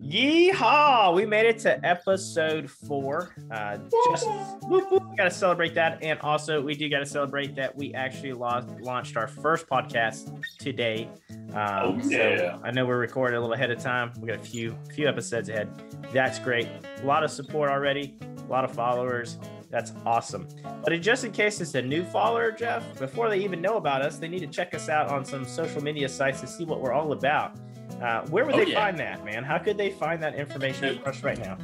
Yeehaw! We made it to episode four. Uh, just whoop, whoop, we got to celebrate that, and also we do got to celebrate that we actually lost, launched our first podcast today. Um, Oh, yeah. So I know we're recording a little ahead of time. We got a few few episodes ahead. That's great. A lot of support already. A lot of followers. That's awesome. But just in case it's a new follower, Jeff, before they even know about us, they need to check us out on some social media sites to see what we're all about. Uh, where would Oh, they yeah. find that, man? How could they find that information for us right now?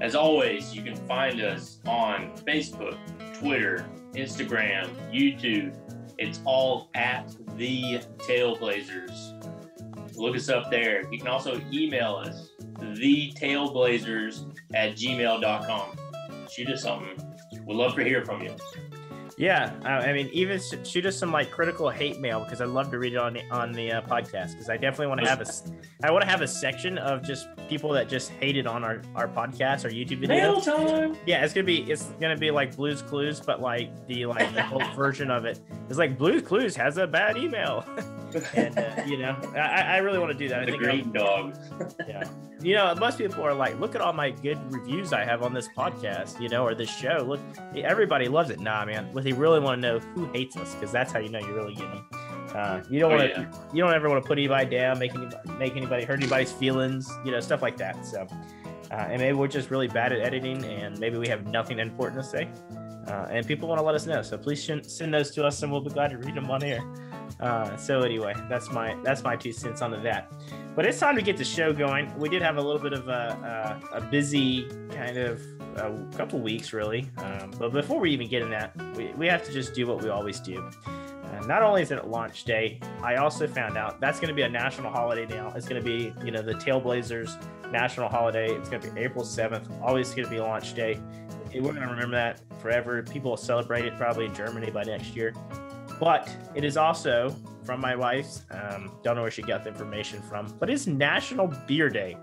As always, you can find us on Facebook, Twitter, Instagram, YouTube. It's all at the Tailblazers. Look us up there. You can also email us, thetailblazers at gmail.com. Shoot us something. We'd love to hear from you. Yeah, uh, I mean, even sh- shoot us some like critical hate mail because I'd love to read it on the on the uh, podcast because I definitely want to have a I want to have a section of just people that just hated on our our podcast or YouTube video. Mail time. Yeah, it's gonna be it's gonna be like Blue's Clues, but like the like the whole version of it. it is like Blue's Clues has a bad email, and uh, you know I, I really want to do that. I the think I'll- green dog. yeah. You know, most people are like, look at all my good reviews I have on this podcast, you know, or this show. Look, everybody loves it. Nah, man. But really want to know who hates us because that's how you know you're really getting. Uh, you don't Oh, want to. yeah. You don't ever want to put anybody down, make anybody, make anybody hurt anybody's feelings, you know, stuff like that. So, uh, and maybe we're just really bad at editing, and maybe we have nothing important to say, uh, and people want to let us know. So please send those to us, and we'll be glad to read them on air. Uh, so anyway, that's my that's my two cents on that. But it's time to get the show going. We did have a little bit of a, a, a busy kind of a couple weeks, really. Um, but before we even get in that, we, we have to just do what we always do. Uh, not only is it launch day, I also found out that's going to be a national holiday now. It's going to be, you know, the Tailblazers national holiday. It's going to be April 7th. Always going to be launch day. We're going to remember that forever. People will celebrate it probably in Germany by next year. But it is also from my wife's. Um, don't know where she got the information from, but it's National Beer Day.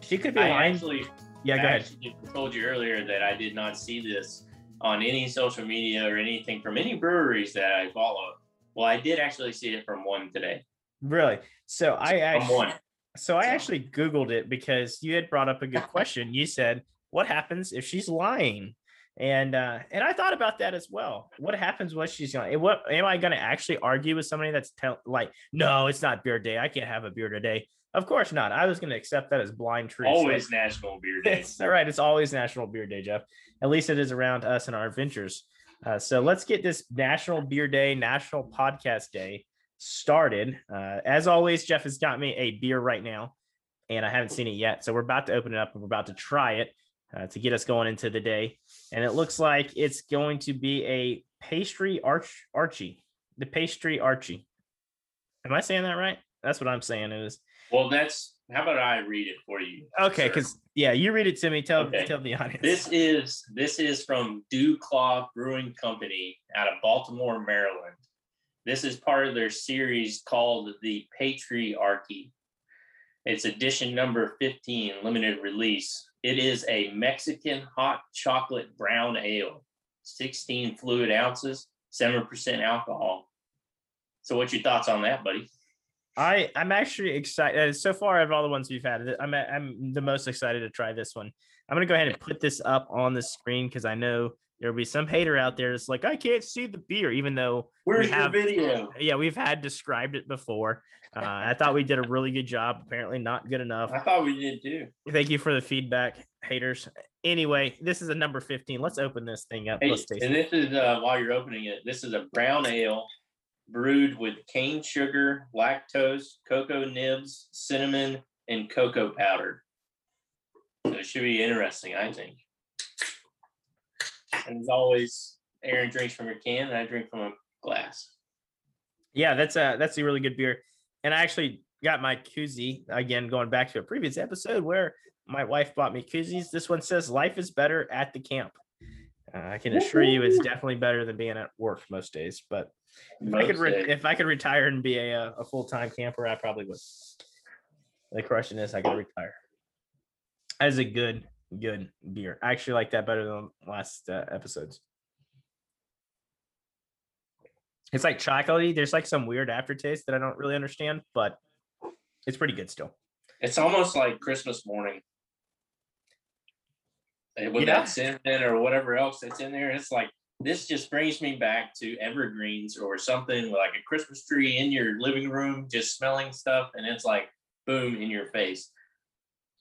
She could be I lying. actually, Yeah, go I ahead. actually told you earlier that I did not see this on any social media or anything from any breweries that I follow. Well, I did actually see it from one today. Really? So I actually, so I actually Googled it because you had brought up a good question. You said, "What happens if she's lying?" And uh, and I thought about that as well. What happens when she's lying? What am I going to actually argue with somebody that's tell, like, "No, it's not beer day. I can't have a beer today." Of course not. I was going to accept that as blind truth. So- Always National Beer Day. It's all right. It's always National Beer Day, Jeff. At least it is around us and our adventures. Uh, so let's get this National Beer Day, National Podcast Day started. Uh, as always, Jeff has got me a beer right now, and I haven't seen it yet. So we're about to open it up and we're about to try it uh, to get us going into the day. And it looks like it's going to be a pastry arch Archie, the pastry Archie. Am I saying that right? That's what I'm saying. It is Well, that's how about I read it for you? okay. Because yeah, you read it to me. Tell Okay. tell the audience. this is this is from DuClaw Brewing Company out of Baltimore, Maryland. This is part of their series called the Patriarchy. It's edition number 15, limited release. It is a Mexican hot chocolate brown ale, 16 fluid ounces, 7% alcohol. So, what's your thoughts on that, buddy? I I'm actually excited. So far, of all the ones we've had, I'm I'm the most excited to try this one. I'm gonna go ahead and put this up on the screen because I know there'll be some hater out there that's like, I can't see the beer, even though Where's have- your video? yeah, we've had described it before. Uh, I thought we did a really good job. Apparently, not good enough. I thought we did too. Thank you for the feedback, haters. Anyway, this is a number 15. Let's open this thing up. Hey, and this is uh, while you're opening it. This is a brown ale brewed with cane sugar, lactose, cocoa nibs, cinnamon, and cocoa powder. So it should be interesting, I think. And as always, Aaron drinks from a can, and I drink from a glass. Yeah, that's a that's a really good beer. And I actually got my koozie again, going back to a previous episode where my wife bought me koozies. This one says life is better at the camp. Uh, I can assure you, it's definitely better than being at work most days. But if I could, re- days. if I could retire and be a, a full time camper, I probably would. The question is, I could retire. As a good, good beer. I actually like that better than last uh, episodes. It's like chocolatey. There's like some weird aftertaste that I don't really understand, but it's pretty good still. It's almost like Christmas morning. And With Yeah. that cinnamon or whatever else that's in there, it's like this just brings me back to evergreens or something like a Christmas tree in your living room, just smelling stuff, and it's like boom in your face.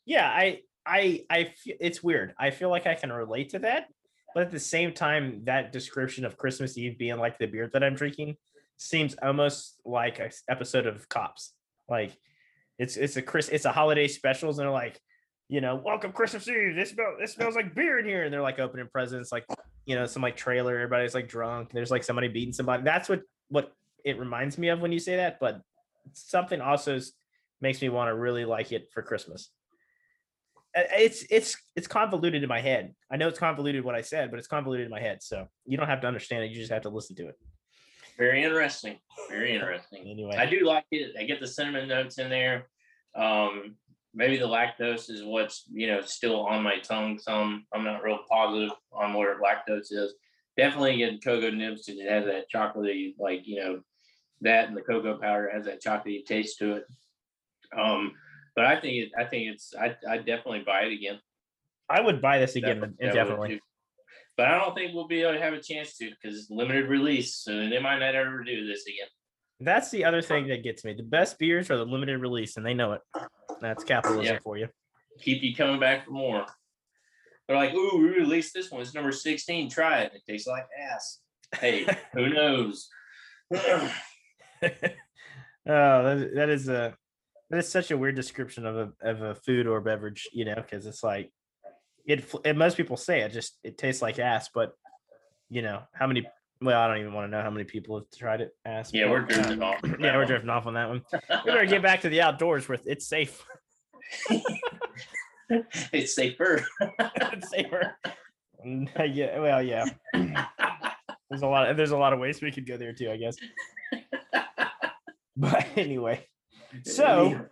Yeah, I I I it's weird. I feel like I can relate to that, but at the same time, that description of Christmas Eve being like the beer that I'm drinking seems almost like an episode of Cops. Like it's it's a Chris it's a holiday specials, and they're like, you know, welcome Christmas Eve. This smell this smells like beer in here, and they're like opening presents, like you know, some like trailer. Everybody's like drunk. There's like somebody beating somebody. That's what what it reminds me of when you say that. But something also makes me want to really like it for Christmas it's it's it's convoluted in my head. I know it's convoluted what I said, but it's convoluted in my head. So you don't have to understand it. You just have to listen to it. Very interesting. Very interesting. Anyway, I do like it. I get the cinnamon notes in there. Um, maybe the lactose is what's you know still on my tongue. Some I'm not real positive on where lactose is. Definitely getting cocoa nibs because it has that chocolatey, like you know, that and the cocoa powder has that chocolatey taste to it. Um, but I think it, I think it's I I definitely buy it again. I would buy this again. Definitely- definitely. But I don't think we'll be able to have a chance to because it's limited release, so they might not ever do this again. That's the other thing that gets me. The best beers are the limited release, and they know it. That's capitalism Yeah. for you. keep you coming back for more. They're like, ooh, we released this one. It's number 16. Try it. It tastes like ass. Hey, who knows? oh, that, that is a that is such a weird description of a of a food or beverage, you know, because it's like it, and most people say it just it tastes like ass, but you know how many? Well, I don't even want to know how many people have tried it. Ass. yeah, we're uh, drifting off. yeah, we're drifting off on that one. We better get back to the outdoors where it's safe. it's safer. it's safer. Mm, yeah, well, yeah. There's a lot. Of, there's a lot of ways we could go there too, I guess. But anyway, so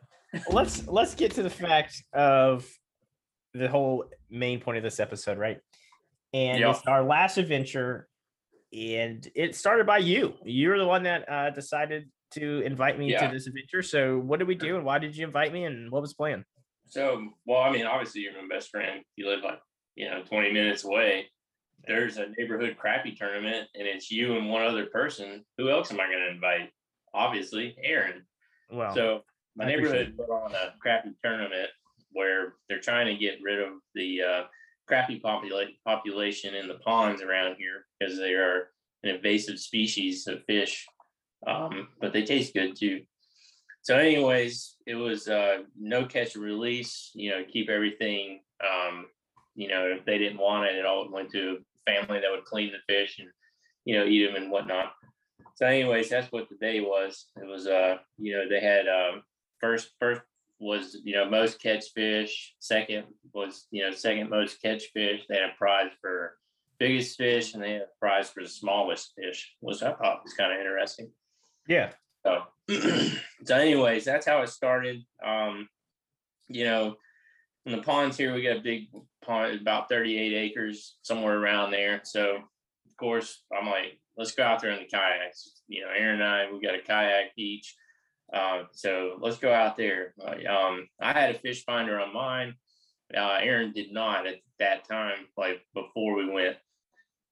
let's let's get to the fact of the whole main point of this episode, right? And Yeah. it's our last adventure, and it started by you. You're the one that uh, decided to invite me Yeah. to this adventure. So, what did we do, and why did you invite me, and what was the plan? So, well, I mean, obviously, you're my best friend. You live like, you know, 20 minutes away. There's a neighborhood crappie tournament, and it's you and one other person. Who else am I going to invite? Obviously, Aaron. Well, So my I appreciate neighborhood put on a crappie tournament where they're trying to get rid of the uh, crappie popula- population in the ponds around here because they are an invasive species of fish, um, but they taste good too. So, anyways, it was uh, no catch and release. You know, keep everything. Um, you know, if they didn't want it, it all went to a family that would clean the fish and you know eat them and whatnot. So, anyways, that's what the day was. It was, uh, you know, they had um, first first was you know most catch fish. Second was you know second most catch fish. They had a prize for biggest fish, and they had a prize for the smallest fish, which I thought was kind of interesting. yeah, So, so anyways, that's how it started. Um, you know, in the ponds here, we got a big pond, about 38 acres, somewhere around there. So, of course, I'm like, let's go out there in the kayaks. You know, Aaron and I, we got a kayak each. Uh, so let's go out there. Um, I had a fish finder on mine. Uh, Aaron did not at that time, like before we went.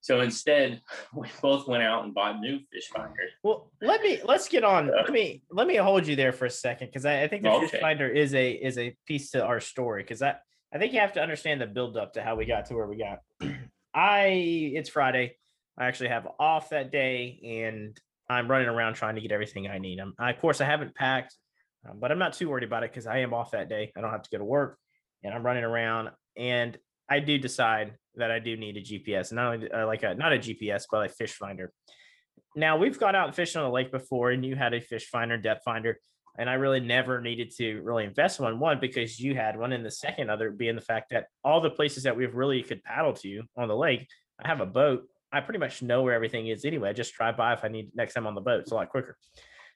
So instead, we both went out and bought new fish finders. Well, let me let's get on. Yeah. Let me let me hold you there for a second because I, I think the fish finder is a is a piece to our story because I I think you have to understand the build up to how we got to where we got. I it's Friday. I actually have off that day and I'm running around trying to get everything I need. I'm, I, of course I haven't packed, um, but I'm not too worried about it because I am off that day. I don't have to go to work and I'm running around and I do decide that I do need a GPS, not only uh, like a not a GPS, but a fish finder. Now we've gone out and fished on the lake before, and you had a fish finder, depth finder, and I really never needed to really invest in one. One because you had one, and the second other being the fact that all the places that we've really could paddle to on the lake, I have a boat. I pretty much know where everything is anyway. I just drive by if I need next time on the boat. It's a lot quicker.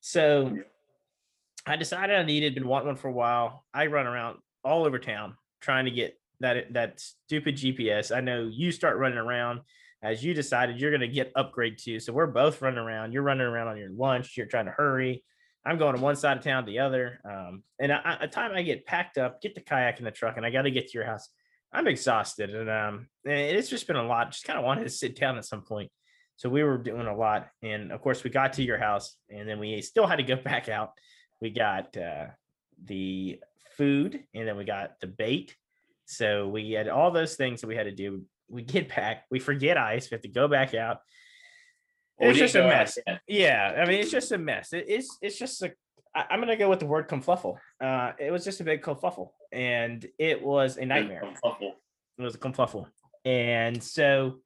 So I decided I needed, been wanting one for a while. I run around all over town trying to get that that stupid GPS. I know you start running around as you decided you're going to get upgrade to. So we're both running around. You're running around on your lunch. You're trying to hurry. I'm going to one side of town, to the other. Um, and I, a time I get packed up, get the kayak in the truck, and I got to get to your house. I'm exhausted, and um, and it's just been a lot. Just kind of wanted to sit down at some point. So we were doing a lot, and of course we got to your house, and then we still had to go back out. We got uh, the food, and then we got the bait. So we had all those things that we had to do. We get back, we forget ice. We have to go back out. It's just a out mess. Yeah, I mean, it's just a mess. It- it's it's just a. I, I'm gonna go with the word confluffle. Uh, it was just a big confluffle, and it was a nightmare. It was a confluffle, and so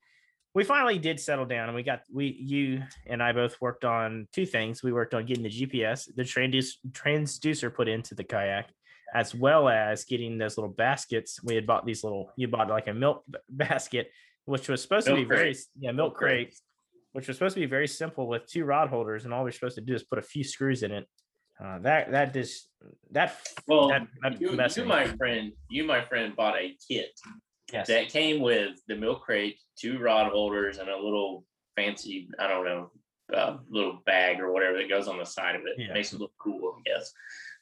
we finally did settle down, and we got we you and I both worked on two things. We worked on getting the GPS, the transduce, transducer put into the kayak, as well as getting those little baskets. We had bought these little. You bought like a milk basket, which was supposed to Milk be very yeah milk Milk crate. crate, which was supposed to be very simple with two rod holders, and all we're supposed to do is put a few screws in it. Uh, that that just that Well, that, that you, you, my friend, you, my friend, bought a kit yes. that came with the milk crate, two rod holders, and a little fancy, I don't know, uh, little bag or whatever that goes on the side of it. Yeah. Makes it look cool, I guess.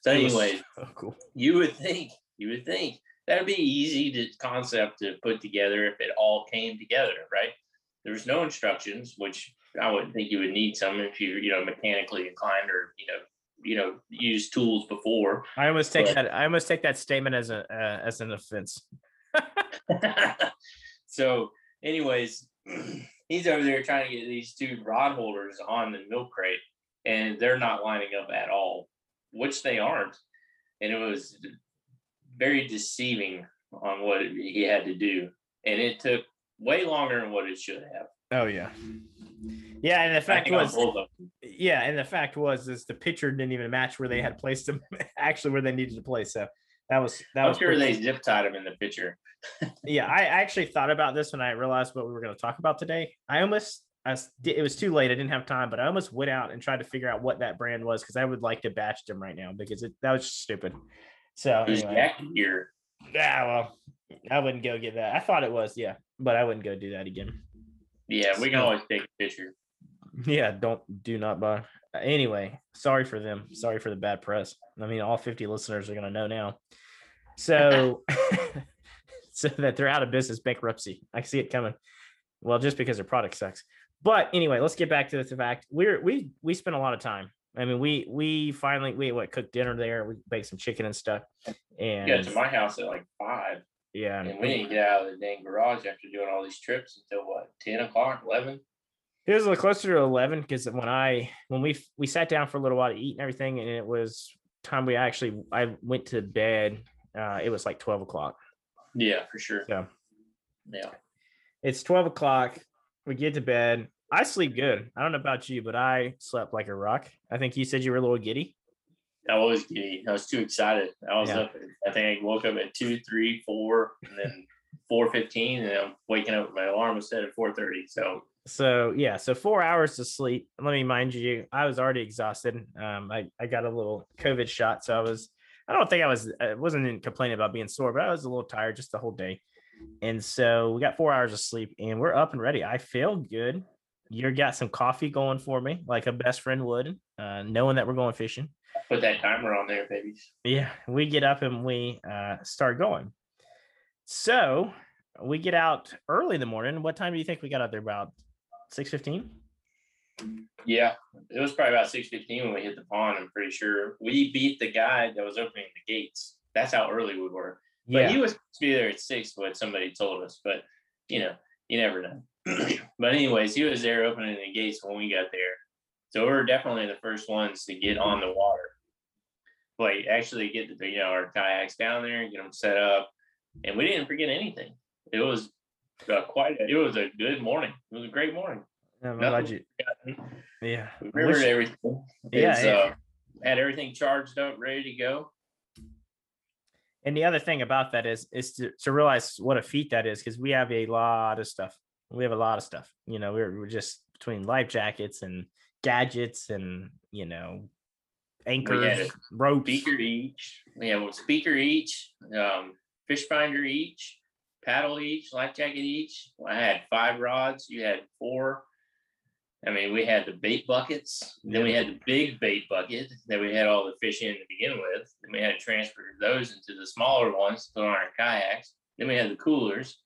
So, It anyway, so cool. you would think, you would think that'd be easy to concept to put together if it all came together, right? There's no instructions, which I wouldn't think you would need some if you're, you know, mechanically inclined or, you know, you know, use tools before. I almost take But- that. I almost take that statement as a uh, as an offense. so, anyways, he's over there trying to get these two rod holders on the milk crate, and they're not lining up at all, which they aren't. And it was very deceiving on what he had to do. And it took way longer than what it should have. Oh yeah, yeah. And the fact was, both of them. yeah, and the fact was, is the picture didn't even match where they had placed them actually where they needed to place. So that was that I'm was sure they zip tied him in the picture. yeah. I actually thought about this when I realized what we were going to talk about today. I almost. I it was too late. I didn't have time, but I almost went out and tried to figure out what that brand was because I would like to batch them right now because it, that was stupid. So anyway. Yeah, well, I wouldn't go get that. I thought it was, yeah, but I wouldn't go do that again. Yeah, we can always take a picture. Yeah, don't do not buy. Anyway, sorry for them. Sorry for the bad press. I mean, all 50 listeners are gonna know now. So so that they're out of business, bankruptcy. I see it coming. Well, just because their product sucks. But anyway, let's get back to the fact. We're we we spent a lot of time. I mean, we we finally we what cooked dinner there. We baked some chicken and stuff. And Got to my house at like five. Yeah, And we didn't get out of the dang garage after doing all these trips until what, 10 o'clock, 11? It was a little closer to eleven because when I when we we sat down for a little while to eat and everything, and it was time we actually I went to bed. Uh, it was like twelve o'clock. Yeah, for sure. Yeah, Yeah. it's twelve o'clock. We get to bed. I sleep good. I don't know about you, but I slept like a rock. I think you said you were a little giddy. I was giddy. I was too excited. I was Yeah. up. I think I woke up at two, three, four, and then four fifteen, and I'm waking up. With my alarm was set at four thirty. So So yeah, so four hours of sleep. Let me mind you, I was already exhausted. Um, I I got a little COVID shot, so I was. I don't think I was. I wasn't complaining about being sore, but I was a little tired just the whole day. And so we got four hours of sleep, and we're up and ready. I feel good. You got some coffee going for me, like a best friend would, uh, knowing that we're going fishing. Put that timer on there, babies. Yeah, we get up and we uh, start going. So we get out early in the morning. What time do you think we got out there? About six fifteen. Yeah, it was probably about six fifteen when we hit the pond. I'm pretty sure we beat the guy that was opening the gates. That's how early we were. But he was supposed to be there at six, what somebody told us. But you know, you never know. but anyways, he was there opening the gates when we got there. So we were definitely the first ones to get on the water. Like actually get the you know our kayaks down there and get them set up, and we didn't forget anything. It was uh, quite. A, it was a good morning. It was a great morning. I'm glad you. Yeah. We remembered wish- everything. Yeah, yeah. uh, had everything charged up, ready to go. And the other thing about that is is to, to realize what a feat that is because we have a lot of stuff. We have a lot of stuff. You know, we're, we're just between life jackets and gadgets and you know anchors, ropes. Speaker each. Yeah, have a speaker each, um, fish finder each, paddle each, life jacket each. I had five rods. You had four. I mean, we had the bait buckets. Then we had the big bait bucket that we had all the fish in to begin with. Then we had to transfer those into the smaller ones to put on our kayaks. Then we had the coolers.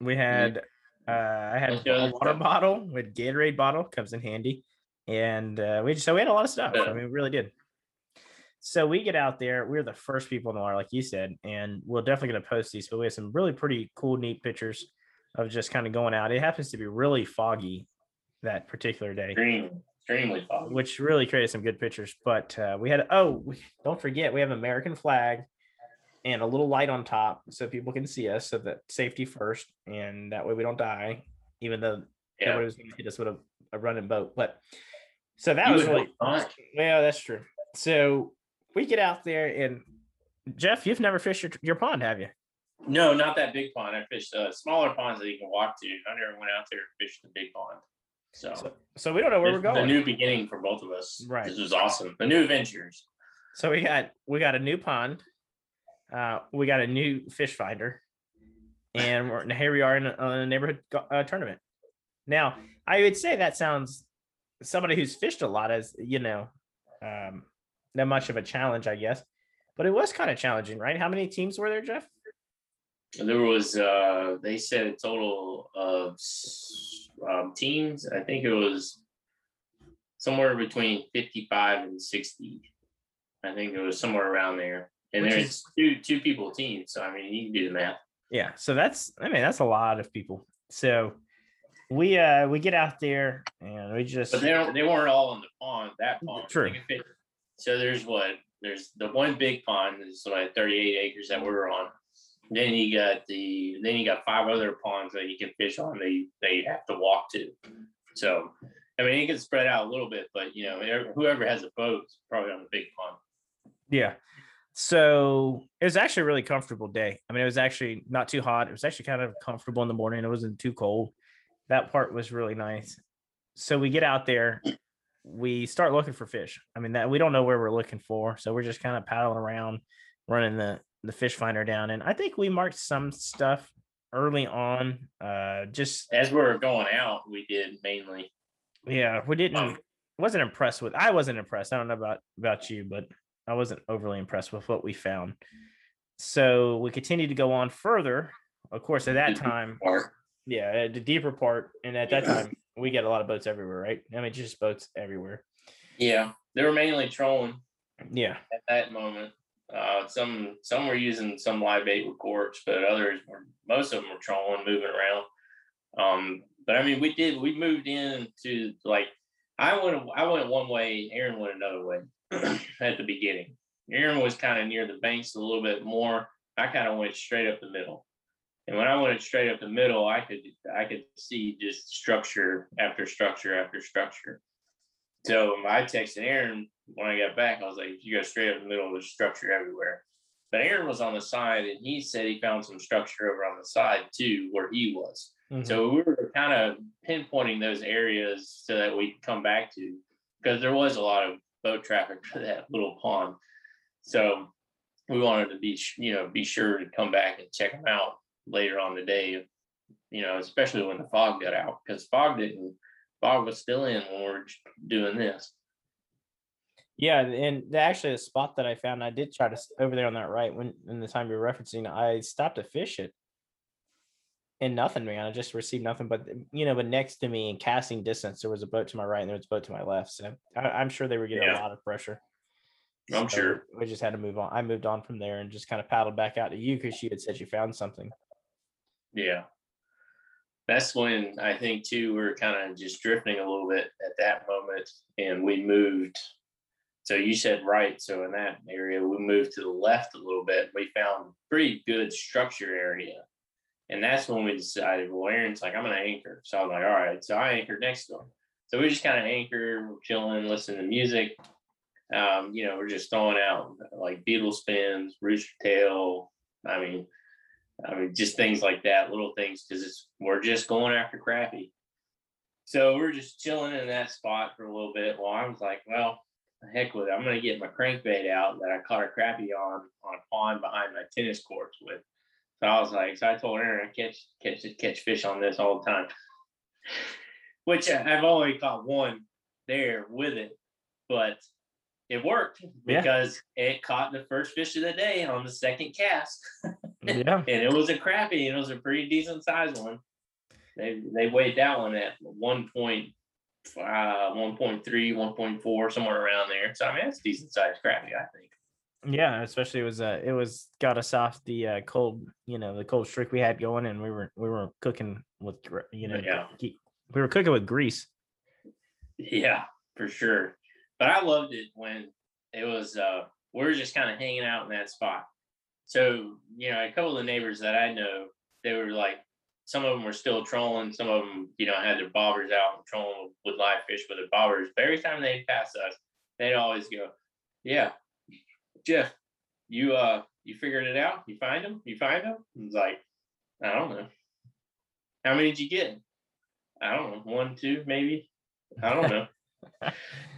We had uh I had a water bottle with Gatorade bottle comes in handy. And uh we just so we had a lot of stuff. I mean we really did. So we get out there, we're the first people in the water, like you said, and we're definitely gonna post these, but we have some really pretty cool, neat pictures of just kind of going out. It happens to be really foggy that particular day Extremely, extremely fun. which really created some good pictures. But uh, we had oh, we, don't forget we have an American flag and a little light on top so people can see us. So that safety first, and that way we don't die, even though Yeah. everybody was going to hit us with a, a running boat. But so that You was really yeah, that's true. So we get out there and Jeff, you've never fished your, your pond, have you? No, not that big pond. I fished uh, smaller ponds that you can walk to. I never went out there and fished the big pond. So, So, so we don't know where we're going. a new beginning for both of us. Right. This was awesome. The new adventures. So we got we got a new pond, uh, we got a new fish finder, and we're, here we are in a, a neighborhood uh, tournament. Now, I would say that sounds somebody who's fished a lot as you know, um, not much of a challenge, I guess, but it was kind of challenging, right? How many teams were there, Jeff? There was, uh, they said a total of um, teams. I think it was somewhere between 55 and 60. I think it was somewhere around there. And Which there's is- two two people teams. So, I mean, you can do the math. Yeah, so that's I mean that's a lot of people. So we uh we get out there and we just But they don't, they weren't all in the pond, that pond. True. They So there's what, there's the one big pond is like thirty-eight acres that we're on. Then you got the, then you got five other ponds that you can fish on, they, they have to walk to. So, I mean, it can spread out a little bit, but you know, whoever- whoever has a boat is probably on the big pond. Yeah. So it was actually a really comfortable day. I mean, it was actually not too hot. It was actually kind of comfortable in the morning. It wasn't too cold. That part was really nice. So we get out there, we start looking for fish. I mean, that we don't know where we're looking for. So we're just kind of paddling around, running the the fish finder down. And I think we marked some stuff early on. Uh just As we were going out, we did mainly. yeah, we didn't Um, wasn't impressed with I wasn't impressed. I don't know about about you, but I wasn't overly impressed with what we found. So we continued to go on further. Of course, at that time, yeah, the deeper part, and at that time we get a lot of boats everywhere, right? I mean, just boats everywhere. yeah, they were mainly trolling. Yeah, at that moment. Uh, some some were using some live bait with corks, but others were most of them were trolling, moving around. Um, but I mean, we did we moved into like I went I went one way, Aaron went another way at the beginning. Aaron was kind of near the banks a little bit more. I kind of went straight up the middle. And when I went straight up the middle, I could I could see just structure after structure after structure. So I texted Aaron when I got back. I was like, "You go straight up the middle. There's structure everywhere." But Aaron was on the side, and he said he found some structure over on the side too, where he was. Mhm. So we were kind of pinpointing those areas so that we could come back to, because there was a lot of boat traffic to that little pond. So we wanted to be, you know, be sure to come back and check them out later on the day. You know, especially when the fog got out, because fog didn't, fog was still in when we we're doing this. yeah, and actually the spot that I found, I did try to over there on that right when in the time you're referencing, I stopped to fish it. And nothing, man. I just received nothing. But you know, but next to me in casting distance, there was a boat to my right and there was a boat to my left. So I, I'm sure they were getting Yeah. a lot of pressure. I'm So sure. we just had to move on. I moved on from there and just kind of paddled back out to you because you had said you found something. Yeah. That's when I think too, we are kind of just drifting a little bit at that moment and we moved. So you said right. So in that area, we moved to the left a little bit. We found pretty good structure area. And that's when we decided, well, Aaron's like, I'm going to anchor. So I was like, all right. So I anchored next to him. So we just kind of anchor, we're chilling, listening to music. Um, you know, we're just throwing out like beetle spins, rooster tail. I mean, I mean, just things like that, little things, because it's we're just going after crappie. So we're just chilling in that spot for a little bit. Well, I was like, well, heck with it. I'm gonna get my crankbait out that I caught a crappie on on a pond behind my tennis courts with. So I was like, so I told Aaron I catch catch catch fish on this all the time. Which I- I've only caught one there with it, but it worked Yeah. because it caught the first fish of the day on the second cast. Yeah. and it was a crappie, and it was a pretty decent sized one. They they weighed that one at one uh 1.3, 1.4, somewhere around there. So I mean that's decent sized crappie, I think. Yeah, especially it was uh it was got us off the uh cold, you know, the cold streak we had going and we were we were cooking with you know, Yeah. we were cooking with grease. Yeah, for sure. But I loved it when it was uh we were just kind of hanging out in that spot. So, you know, a couple of the neighbors that I know, they were like some of them were still trolling, some of them, you know, had their bobbers out and trolling with live fish with their bobbers. But every time they'd pass us, they'd always go, Yeah, Jeff, you uh you figured it out? You find them? You find them? It's like, I don't know. How many did you get? I don't know, one, two, maybe. I don't know.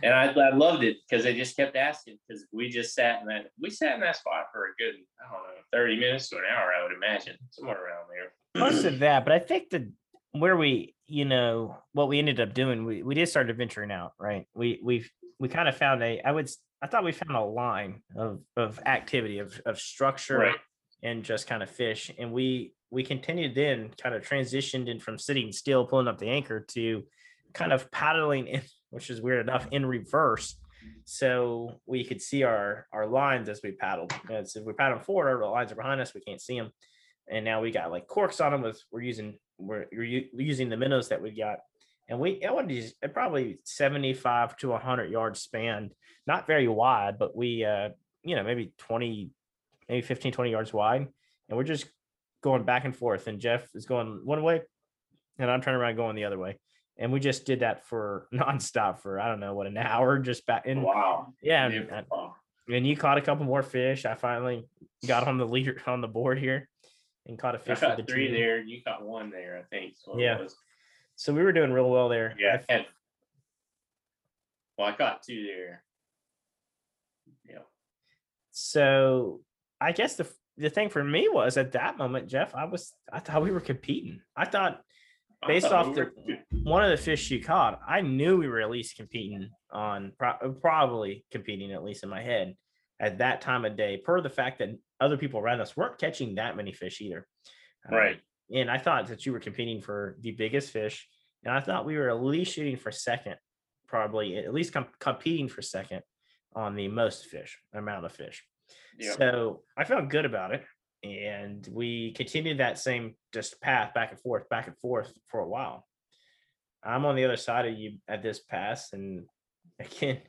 And I, I loved it because they just kept asking because we just sat in that we sat in that spot for a good I don't know 30 minutes to an hour I would imagine somewhere around there. Most of that, but I think that where we, you know, what we ended up doing, we, we did start venturing out, right? We we we kind of found a I would I thought we found a line of of activity of of structure Right. and just kind of fish. And we we continued then kind of transitioned in from sitting still, pulling up the anchor to kind of paddling in, which is weird enough, in reverse. So we could see our our lines as we paddled. If we paddle forward, our lines are behind us, we can't see them. And now we got like corks on them with we're using we're, we're using the minnows that we got. And we it it probably 75 to 100 yard span, not very wide, but we uh you know maybe 20 maybe 15 20 yards wide and we're just going back and forth and jeff is going one way and i'm turning around going the other way and we just did that for nonstop for i don't know what an hour just back oh, in Wow. yeah and, and- and you caught a couple more fish i finally got on the leader on the board here and caught a fish for the caught three team. there. You caught one there, I think. Yeah. was. so we were doing real well there Yeah. I had- well, I caught two there. Yeah. so i guess the the thing for me was at that moment jeff i was i thought we were competing i thought I Based off the- one of the fish you caught, I knew we were at least competing on pro- probably competing at least in my head at that time of day, per the fact that other people around us weren't catching that many fish either. Um, Right. and I thought that you were competing for the biggest fish, and I thought we were at least shooting for second, probably at least com- competing for second on the most fish amount of fish. Yeah. So I felt good about it. And we continued that same just path back and forth, back and forth for a while. I'm on the other side of you at this pass, and again,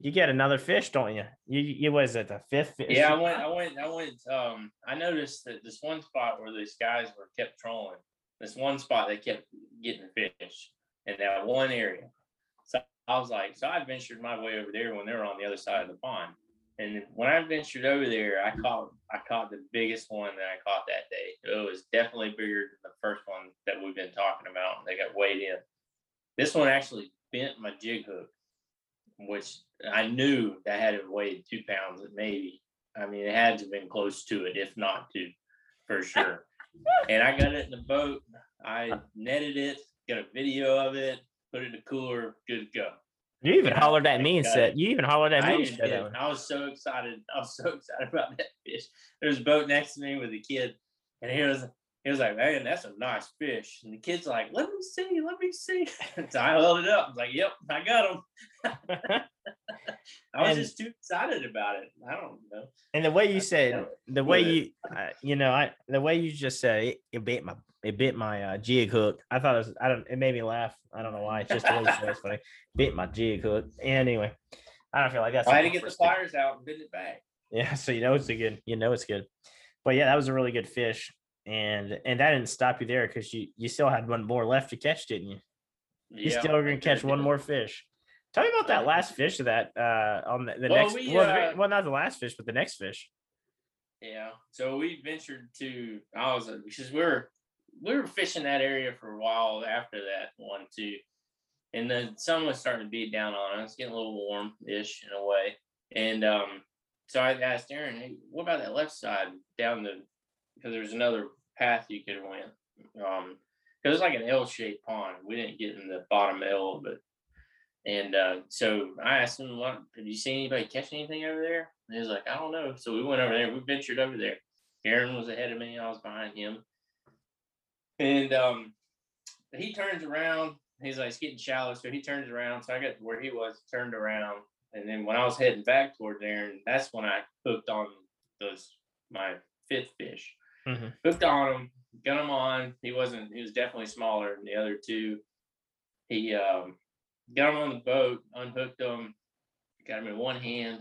you get another fish, don't you? You you was at the fifth fish. Yeah, I went. I went, I went, um, I noticed that this one spot where these guys were kept trolling, this one spot they kept getting fish in that one area. So I was like, so I ventured my way over there when they were on the other side of the pond. And when I ventured over there, I caught I caught the biggest one that I caught that day. It was definitely bigger than the first one that we've been talking about. They got weighed in. This one actually bent my jig hook, which I knew that had it weighed two pounds maybe. I mean, it had to have been close to it, if not two, for sure. and I got it in the boat. I netted it, got a video of it, put it in the cooler, good to go. You even hollered at me and said, "You even hollered at I, me." and even said that did. I was so excited. I was so excited about that fish. There was a boat next to me with a kid, and he was he was like, "Man, that's a nice fish." And the kid's like, "Let me see, let me see." so I held it up. I was like, "Yep, I got him." I was And- just too excited about it. I don't know. And the way you said, the way you, uh, you know, I the way you just said it, it bit my it bit my uh, jig hook. I thought it was, I don't, it made me laugh. I don't know why. It's just the way you said it's funny. Bit my jig hook. Anyway, I don't feel like that's. I had to get the pliers out and bend it back. Yeah, so you know it's a good, you know it's good. But yeah, that was a really good fish, and and that didn't stop you there because you you still had one more left to catch, didn't you? You Yeah, still I gonna catch one more fish. Tell me about that last fish of that uh on the, the Well, next we, well, uh, well not the last fish but the next fish. Yeah. So we ventured to I was because we were we were fishing that area for a while after that one too. And the sun was starting to beat down on us, getting a little warm-ish in a way. And um so I asked Aaron, hey, what about that left side down the because there's another path you could have went. Um, because it's like an L-shaped pond. We didn't get in the bottom L it. And uh, so I asked him, "What? Have you seen anybody catch anything over there?" And he was like, "I don't know." So we went over there. We ventured over there. Aaron was ahead of me. I was behind him. And um, he turns around. He's like, it's getting shallow. So he turns around. So I got to where he was, turned around. And then when I was heading back towards Aaron, that's when I hooked on those my fifth fish. Mhm. Hooked on him, got him on. He wasn't, he was definitely smaller than the other two. He um, got him on the boat, unhooked him, got him in one hand.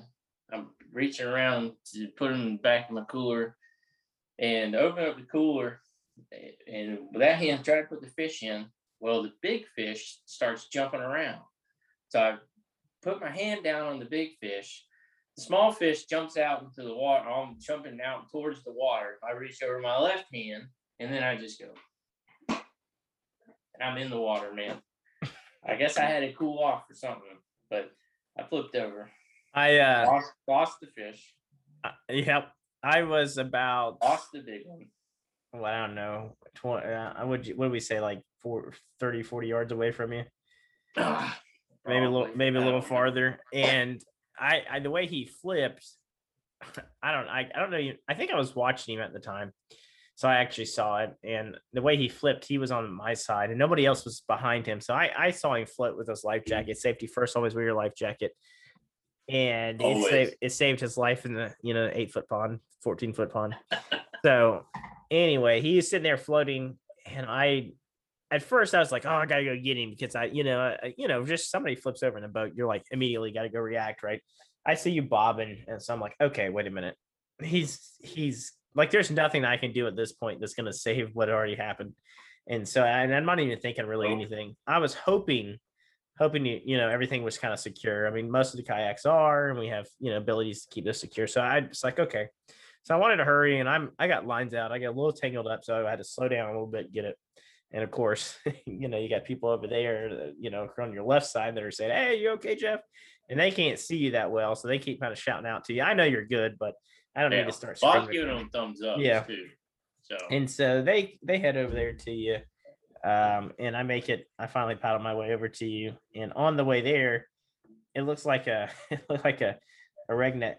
I'm reaching around to put him back in my cooler and open up the cooler. And with that hand, try to put the fish in. Well, the big fish starts jumping around. So I put my hand down on the big fish. The small fish jumps out into the water. I'm jumping out towards the water. I reach over my left hand and then I just go. And I'm in the water, man. I guess I had to cool off or something, but I flipped over. I uh, Lost, lost the fish. uh, yep. I was about Lost the big one. well, I don't know, 20, uh, I would, what do we say, like four, 30, 40 yards away from you? Maybe a little, maybe a little farther. And I, I, the way he flipped, I don't, I, I don't know. you- I think I was watching him at the time. So I actually saw it. And the way he flipped, he was on my side and nobody else was behind him. So I, I saw him float with his life mm. jacket. Safety first, always wear your life jacket. And it saved, it saved his life in the, you know, eight foot pond, 14 foot pond. so anyway, he's sitting there floating, and I, at first, I was like, "Oh, I gotta go get him," because I, you know, I, you know, just somebody flips over in the boat, you're like immediately got to go react, right? I see you bobbing, and so I'm like, "Okay, wait a minute." He's he's like, there's nothing I can do at this point that's gonna save what already happened, and so and I'm not even thinking really anything. I was hoping. Hoping you, you know everything was kind of secure. I mean, most of the kayaks are, and we have you know abilities to keep this secure. So I was like, okay, so I wanted to hurry and I'm I got lines out. I got a little tangled up, so I had to slow down a little bit, get it. And of course, you know, you got people over there, uh, you know, on your left side that are saying, Hey, you okay, Jeff? And they can't see you that well. So they keep kind of shouting out to you. I know you're good, but I don't Yeah. need to start Bob screaming. giving them thumbs up Yeah. too. So And so they they head over there to you. Um, and I make it, I finally paddle my way over to you. And on the way there, it looks like a it looks like a a regnet,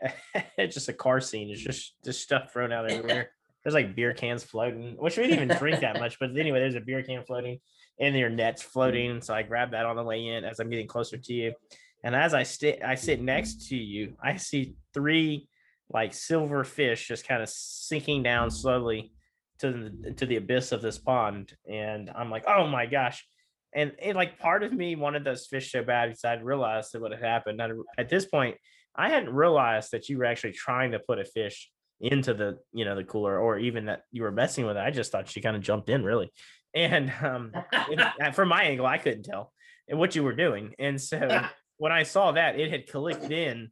it's just a car scene. It's just just stuff thrown out everywhere. There's like beer cans floating, which we didn't even drink that much, but anyway, there's a beer can floating and your nets floating. So I grab that on the way in as I'm getting closer to you. And as I sit I sit next to you, I see three like silver fish just kind of sinking down slowly to the to the abyss of this pond. And I'm like, oh my gosh. And it like part of me wanted those fish so bad because I'd realized that what had happened. I'd, at this point, I hadn't realized that you were actually trying to put a fish into the you know the cooler or even that you were messing with it. I just thought she kind of jumped in really. And um it- from my angle, I couldn't tell what you were doing. And so when I saw that it had clicked in,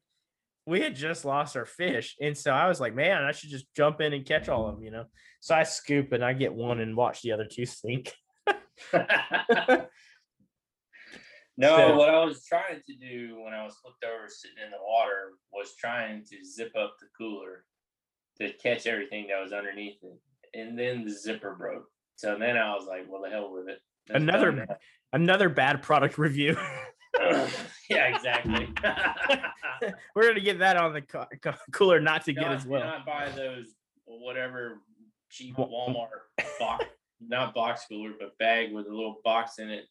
we had just lost our fish. And so I was like, man, I should just jump in and catch all of them, you know. So I scoop and I get one and watch the other two sink. no, So- what I was trying to do when I was flipped over sitting in the water was trying to zip up the cooler to catch everything that was underneath it. And then the zipper broke. So then I was like, well, the hell with it. That's Another- Another bad product review. yeah, exactly. We're gonna get that on the co- co- cooler not to get as well. Not buy those whatever cheap Walmart box, not box cooler, but bag with a little box in it.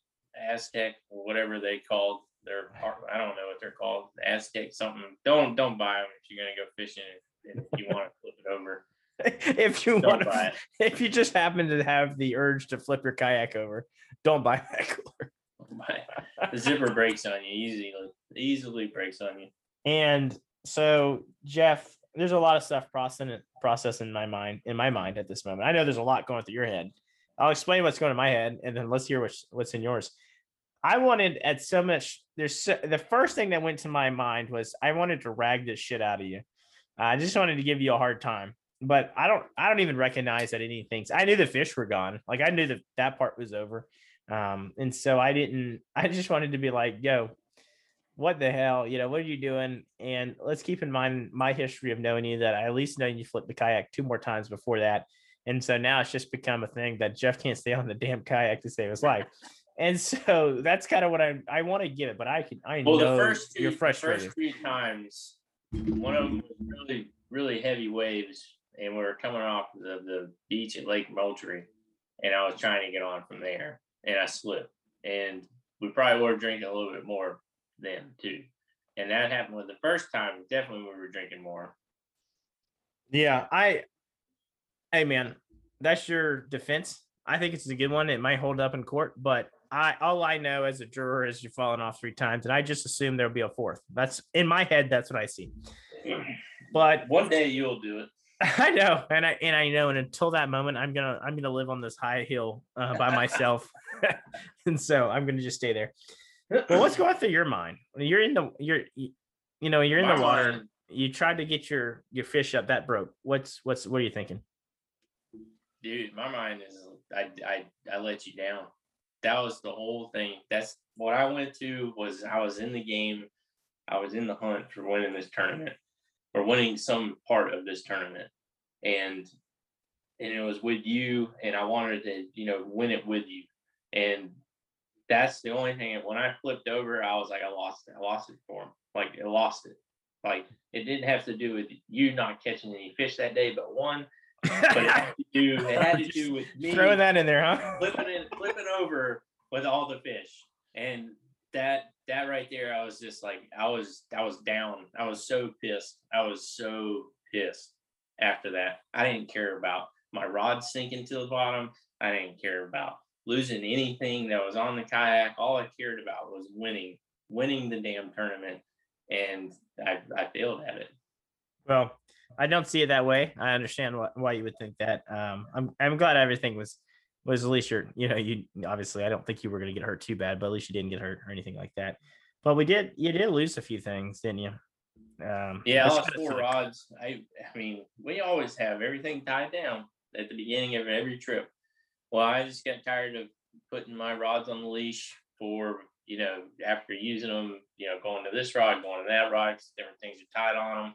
Aztec or whatever they called their. I don't know what they're called. Aztec something. Don't don't buy them if you're gonna go fishing and if you want to flip it over. if you Don't want to, if you just happen to have the urge to flip your kayak over, don't buy that cooler. The zipper breaks on you easily. Easily breaks on you. And so, Jeff, there's a lot of stuff processing process in my mind in my mind at this moment. I know there's a lot going through your head. I'll explain what's going in my head, and then let's hear what's what's in yours. I wanted at so much. There's so, the first thing that went to my mind was I wanted to rag this shit out of you. I just wanted to give you a hard time, but I don't. I don't even recognize that anything. I knew the fish were gone. Like I knew that that part was over. Um, and so I didn't. I just wanted to be like, yo, what the hell? You know, what are you doing? And let's keep in mind my history of knowing you that I at least know you flipped the kayak two more times before that. And so now it's just become a thing that Jeff can't stay on the damn kayak to save his life. And so that's kind of what I I want to give it, but I can I Well, know the first two, you're the frustrated. first three times, one of them was really, really heavy waves, and we were coming off the, the beach at Lake Moultrie, and I was trying to get on from there, and I slipped, and we probably were drinking a little bit more then too, and that happened with the first time. Definitely, we were drinking more. Yeah, I hey man, that's your defense. I think it's a good one. It might hold up in court, but I all I know as a juror is you're falling off three times, and I just assume there'll be a fourth. That's in my head, that's what I see. But One day you'll do it. I know, and I and I know, and until that moment, I'm gonna I'm gonna live on this high hill uh, by myself, and so I'm gonna just stay there. Well, what's going through your mind? You're in the you're you, know you're in My the water. mind- You tried to get your your fish up that broke. What's what's what are you thinking? dude my mind is I, I i let you down that was the whole thing that's what i went to was i was in the game i was in the hunt for winning this tournament or winning some part of this tournament. And and it was with you and i wanted to you know win it with you. And that's the only thing when i flipped over i was like i lost it i lost it for him like i lost it. Like it didn't have to do with you not catching any fish that day but one but it had to do it had to do with me Throw that in there, huh? flipping it flipping over with all the fish. And that that right there i was just like i was i was down. I was so pissed. I was so pissed after that. I didn't care about my rod sinking to the bottom. I didn't care about losing anything that was on the kayak. All i cared about was winning winning the damn tournament and i i failed at it. Well, I don't see it that way. I understand why, why you would think that. Um, I'm I'm glad everything was was at least you're you know you obviously I don't think you were going to get hurt too bad, but at least you didn't get hurt or anything like that. But we did you did lose a few things, didn't you? Um, Yeah, I lost four rods. I I mean, we always have everything tied down at the beginning of every trip. Well, I just got tired of putting my rods on the leash for you know after using them, you know, going to this rod, going to that rod, different things are tied on them,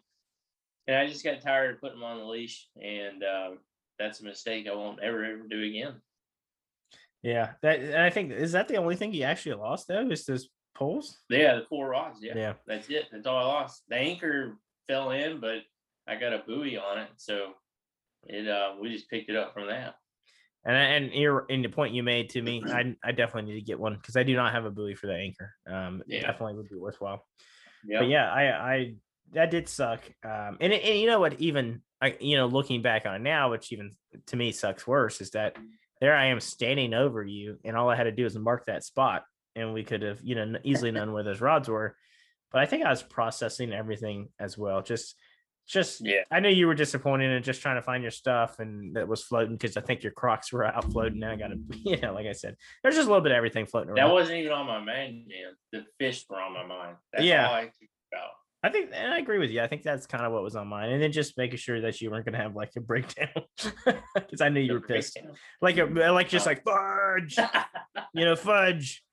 and I just got tired of putting them on the leash, and um, that's a mistake I won't ever ever do again. Yeah, that and I think is that the only thing you actually lost though is those poles. Yeah, the four rods. Yeah, Yeah. that's it. That's all I lost. The anchor fell in, but I got a buoy on it, so it uh we just picked it up from that. And and you're in the point you made to me, I I definitely need to get one because I do not have a buoy for the anchor. Um, Yeah. definitely would be worthwhile. Yeah. But yeah, I I that did suck. Um, and it- and you know what? Even I you know looking back on it now, which even to me sucks worse, is that there I am standing over you, and all I had to do was mark that spot, and we could have you know easily known where those rods were. But I think I was processing everything as well. Just just Yeah. I know you were disappointed and just trying to find your stuff and that was floating because I think your Crocs were out floating. Now I got to, you know, like I said, there's just a little bit of everything floating around. That wasn't even on my mind, man. The fish were on my mind. That's Yeah. all I think about. I think, and I agree with you. I think that's kind of what was on mine, and then just making sure that you weren't going to have like a breakdown because I knew you were pissed, like a like just Oh. like fudge, you know, fudge,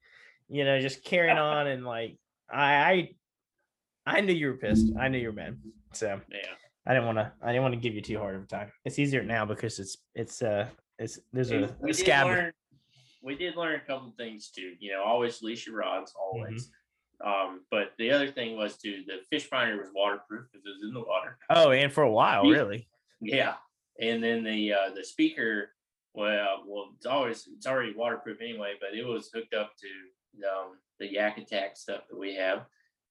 you know, just carrying on and like I I I knew you were pissed. I knew you were mad, so yeah. I didn't want to I didn't want to give you too hard of a time. It's easier now because it's it's uh it's there's a, we a scab. learn we did learn a couple things too. You know, always leash your rods, always. Mm-hmm. Um, but the other thing was too the fish finder was waterproof because it was in the water. Oh, and for a while, really. Yeah, and then the uh, the speaker, well, well, it's always it's already waterproof anyway, but it was hooked up to um, the Yak Attack stuff that we have,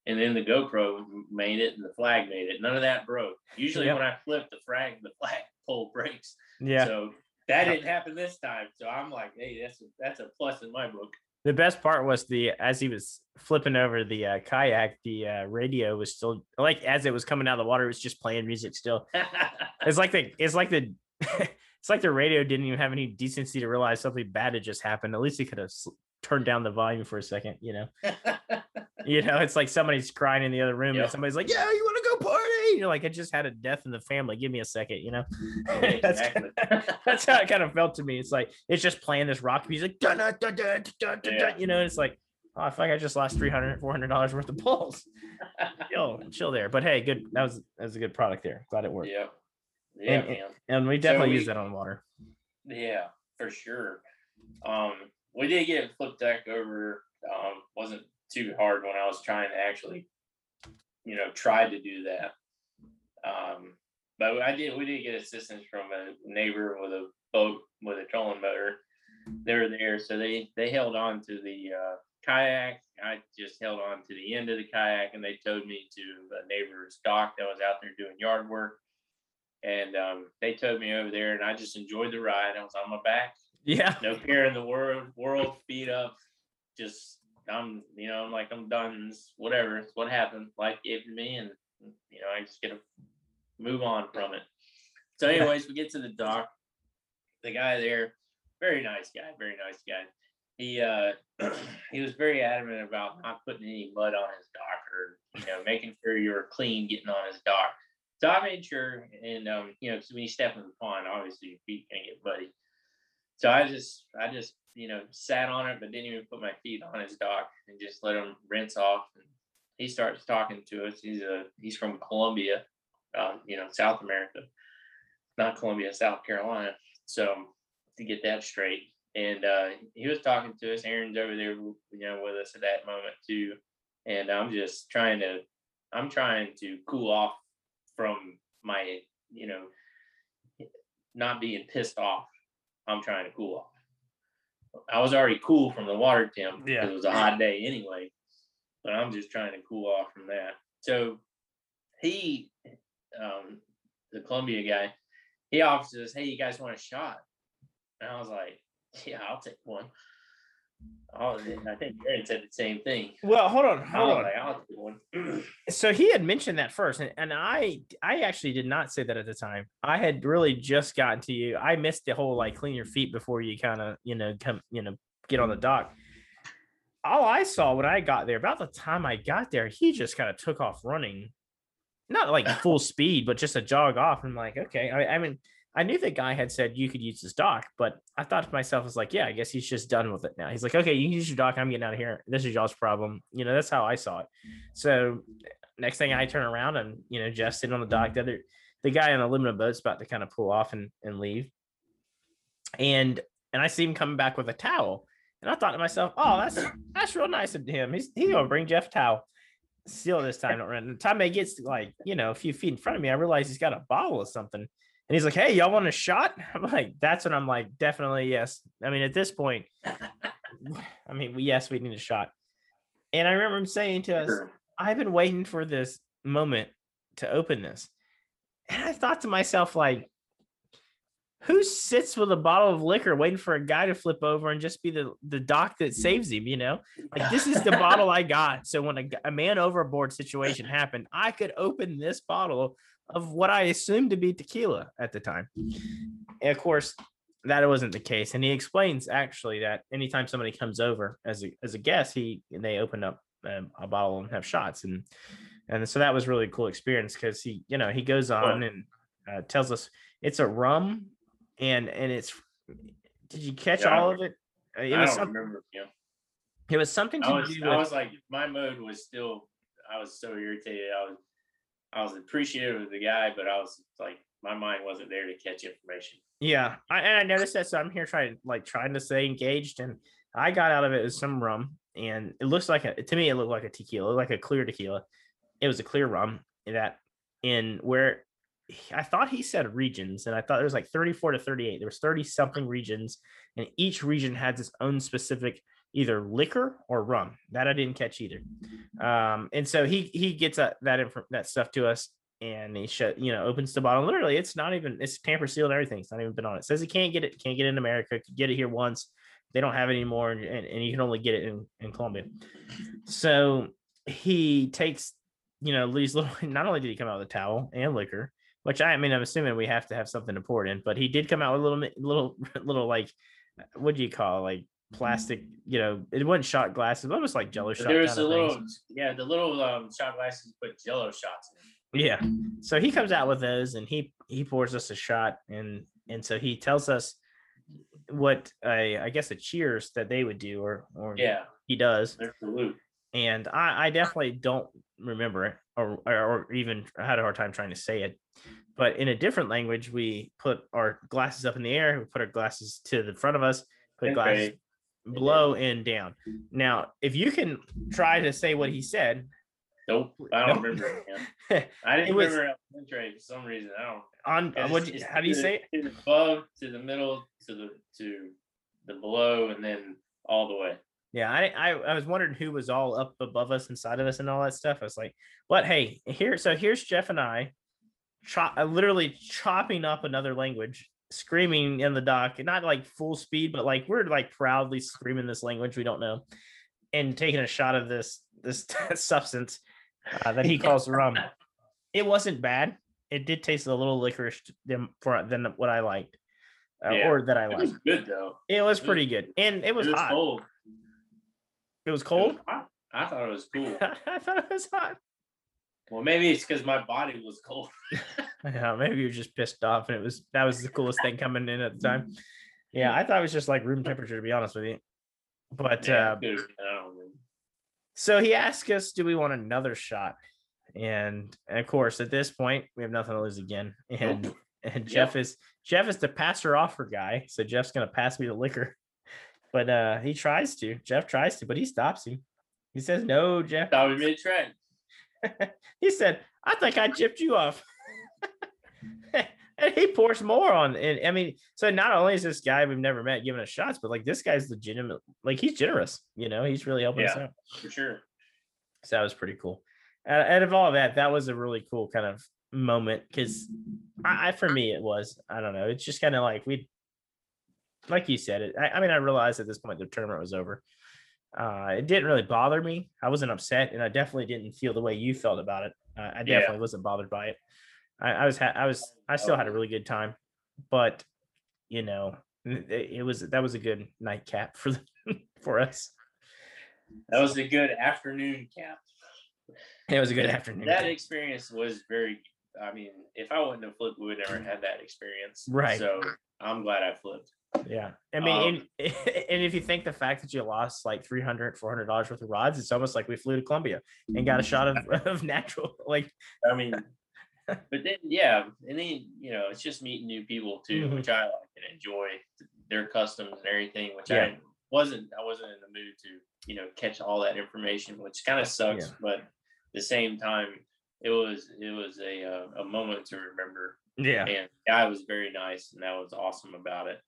and then the GoPro made it and the flag made it. None of that broke. Usually Yep. when I flip the flag, the flag pole breaks. Yeah. So that didn't happen this time. So I'm like, hey, that's a, that's a plus in my book. The best part was the as he was flipping over the uh, kayak, the uh, radio was still like as it was coming out of the water, it was just playing music still. It's like the it's like the it's like the radio didn't even have any decency to realize something bad had just happened. At least he could have s- turned down the volume for a second, you know. You know, it's like somebody's crying in the other room Yep. and somebody's like, "Yeah, you want to go party?" You're like, "I just had a death in the family. Give me a second, you know." That's exactly. that's how it kind of felt to me. It's like it's just playing this rock music, dun, dun, dun, dun, dun, dun, Yeah. you know. It's like, oh, I feel like I just lost 300 400 dollars worth of pulls. Chill, chill there. But hey, good. That was that was a good product there. Glad it worked. Yep. Yeah, And- man. and we definitely we- use that on water. Yeah, for sure. Um, we did get flipped deck over. Um, wasn't too hard when I was trying to actually, you know, try to do that. Um, but I did. We did get assistance from a neighbor with a boat with a trolling motor. They were there, so they they held on to the uh, kayak. I just held on to the end of the kayak, and they towed me to a neighbor's dock that was out there doing yard work and um, they towed me over there, and I just enjoyed the ride. I was on my back, Yeah. no care in the world, world, feet up, just I'm, you know, I'm like I'm done. Whatever, it's what happened. Life gave to me, and you know, I just gotta move on from it. So, anyways, we get to the dock. The guy there, very nice guy, very nice guy. He uh he was very adamant about not putting any mud on his dock or you know making sure you were clean getting on his dock. So I made sure, and um, you know, 'cause when you step in the pond, obviously your feet gonna get muddy. So I just, I just, you know, sat on it, but didn't even put my feet on his dock and just let him rinse off. And he starts talking to us. He's a, he's from Colombia, um, you know, South America, not Columbia, South Carolina. So to get that straight, and uh, he was talking to us. Aaron's over there, you know, with us at that moment too. And I'm just trying to, I'm trying to cool off from my, you know, not being pissed off. I'm trying to cool off. I was already cool from the water temp. Yeah. It was a hot day anyway, but I'm just trying to cool off from that. So he, um, the Columbia guy, he offers us, "Hey, you guys want a shot?" And I was like, "Yeah, I'll take one." Oh, I think Aaron said the same thing. Well, hold on, hold on. like, "I'll take one." so he had mentioned that first and, and i i actually did not say that at the time i had really just gotten to you i missed the whole like clean your feet before you kind of you know come you know get on the dock all i saw when i got there about the time i got there he just kind of took off running not like full speed but just a jog off i'm like okay I, I mean i knew the guy had said you could use his dock but i thought to myself i was like yeah i guess he's just done with it now he's like okay you can use your dock i'm getting out of here this is y'all's problem you know that's how i saw it so next thing I turn around and you know Jeff sitting on the dock. The other the guy on a aluminum boat's about to kind of pull off and, and leave. And and I see him coming back with a towel. And I thought to myself, oh, that's that's real nice of him. He's he's gonna bring Jeff towel. Still this time don't run. The time he gets like, you know, a few feet in front of me, I realize he's got a bottle of something. And he's like, Hey, y'all want a shot? I'm like, that's when I'm like, definitely yes. I mean, at this point, I mean, yes, we need a shot. And I remember him saying to us, I've been waiting for this moment to open this. And I thought to myself, like, who sits with a bottle of liquor waiting for a guy to flip over and just be the, the doc that saves him, you know? Like, this is the bottle I got. So when a man overboard situation happened, I could open this bottle of what I assumed to be tequila at the time. And of course, that wasn't the case. And he explains actually that anytime somebody comes over as a, as a guest, he they open up um, a bottle and have shots and and so that was really a cool experience because he you know he goes on and uh, tells us it's a rum and and it's did you catch Yeah, all of it Uh, it I was don't remember. You it was something to I was, do I with was like, my mode was still, I was so irritated. I was, I was appreciative of the guy, but I was like, my mind wasn't there to catch information. Yeah, I, and I noticed that. So I'm here trying, like, trying to stay engaged, and I got out of it as some rum, and it looks like a. To me, it looked like a tequila, like a clear tequila. It was a clear rum that in where he- I thought he said regions, and I thought there was like 34 to 38. There was 30 something regions, and each region has its own specific either liquor or rum. That I didn't catch either. Um, and so he he gets that that inf- that stuff to us, and he shut you know opens the bottle. Literally, it's not even it's tamper sealed everything. It's not even been on it. Says he can't get it, can't get it in America. Get it here once. They don't have it anymore, and, and, and you can only get it in in Colombia. So he takes you know these little. Not only did he come out with a towel and liquor, which I, I mean I'm assuming we have to have something to pour in, but he did come out with little little little like what do you call it? like plastic? You know, it wasn't shot glasses, but almost like Jello But shot. there was kind a little, things. yeah, the little um, shot glasses put Jello shots in. Yeah. So he comes out with those and he he pours us a shot and and so he tells us what I, I guess a cheers that they would do or or Yeah, he does. there's. And I I definitely don't remember it or or, even I had a hard time trying to say it. but in a different language, we put our glasses up in the air, we put our glasses to the front of us, put glasses Okay. below and down. Now, if you can try to say what he said, Nope, I don't Nope. remember. man. I didn't was- remember elementary for some reason. I don't. on uh, It's- what it's how do you say it? to the above, to the middle, to the to the below, and then all the way. Yeah, I, I I was wondering who was all up above us, inside of us, and all that stuff. I was like, "What? Hey, here." So here's Jeff and I, chop, uh, literally chopping up another language, screaming in the dock, and not like full speed, but like we're like proudly screaming this language we don't know, and taking a shot of this this substance uh, that he calls rum. It wasn't bad. It did taste a little licorice than than what I liked, uh, Yeah. or that I It was liked. good though. It was was- pretty good, and it was, it was hot. cold. It was It was cold. I thought it was cool. I thought it was hot. well, maybe it's because my body was cold. Yeah, maybe you were just pissed off, and it was that was the coolest thing coming in at the time. Yeah, I thought it was just like room temperature, to be honest with you. But Yeah, uh, it could've been, I don't know. so he asked us, "Do we want another shot?" And, and of course, at this point, we have nothing to lose again. And and Jeff is Jeff is the passer offer guy, so Jeff's gonna pass me the liquor. But uh he tries to. Jeff tries to, but he stops him. He says, "No, Jeff." We mid track. he said, I think I chipped you off. and he pours more on. And I mean, so not only is this guy we've never met giving us shots, but like this guy's legitimate, like he's generous, you know, he's really helping us out. for sure. So that was pretty cool. Uh, out of all of that, that was a really cool kind of moment because I, I, for me, it was, I don't know, it's just kind of like we, like you said, it. I, I mean, I realized at this point the tournament was over. Uh, it didn't really bother me. I wasn't upset, and I definitely didn't feel the way you felt about it. Uh, I Yeah. definitely wasn't bothered by it. I, I was, ha- I was, I still had a really good time, but you know, it, it was that was a good nightcap for the, for us. That was a good afternoon cap. It was a good afternoon. That cap. experience was very. I mean, if I wouldn't have flipped, we would never had that experience. Right. So I'm glad I flipped. Yeah. I mean, Um, and, and if you think the fact that you lost like 300 $400 worth of rods, it's almost like we flew to Colombia and got a shot of, of natural. Like, I mean, but then yeah, and then you know, it's just meeting new people too, Mhm. which I like and enjoy their customs and everything, which Yeah. I wasn't. I wasn't in the mood to you know catch all that information, which kind of sucks. Yeah. But at the same time, it was it was a uh, a moment to remember, yeah. and the guy was very nice, and that was awesome about it.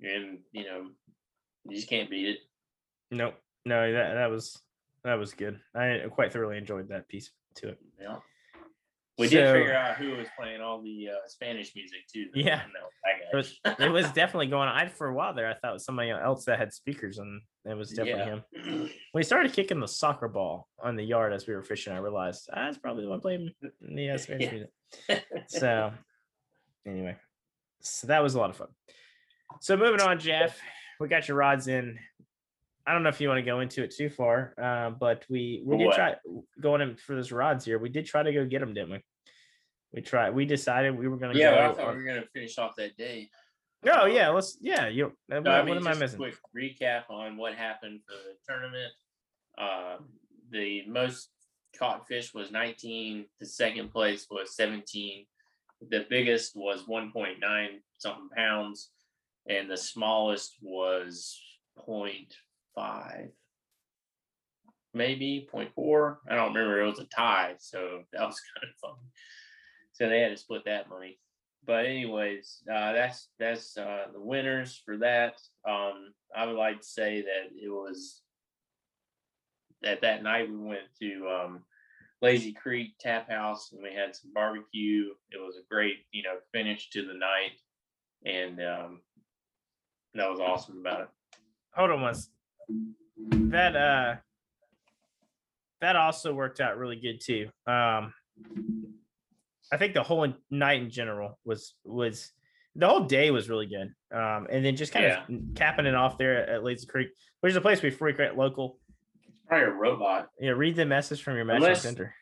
And you know, you just can't beat it. Nope. No, that, that was, that was good. I quite thoroughly enjoyed that piece to it. Yeah. We did figure out who was playing all the uh, Spanish music too. though, Yeah. and that was It was, it was definitely going on. I, for a while there, I thought it was somebody else that had speakers and it was definitely him. Yeah. When he started kicking the soccer ball on the yard as we were fishing, I realized ah, that's probably the one playing the uh, Spanish Yeah. music. So, anyway, so that was a lot of fun. So, moving on, Jeff, we got your rods in. I don't know if you want to go into it too far, uh, but we we For did what? try going in for those rods here. We did try to go get them, didn't we? We tried. We decided we were going to yeah, go. but I thought on- we were gonna finish off that day. Oh yeah, let's. Yeah, you. uh, No, what, I what mean, am I just a missing? quick recap on what happened for the tournament. Uh, the most caught fish was 19. The second place was 17. The biggest was 1.9 something pounds, and the smallest was 0.5, maybe 0.4. I don't remember. It was a tie, so that was kind of fun. So they had to split that money but anyways, uh, that's that's uh, the winners for that. Um, I would like to say that it was that that night we went to um, Lazy Creek Tap House and we had some barbecue. It was a great you know finish to the night, and um, that was awesome about it. Hold on once. That uh, that also worked out really good too. Um, I think the whole night in general was was the whole day was really good. Um, and then just kind of capping it off there at Lazy Creek, which is a place we frequent local. It's probably a robot, Yeah, read the message from your message Unless- center.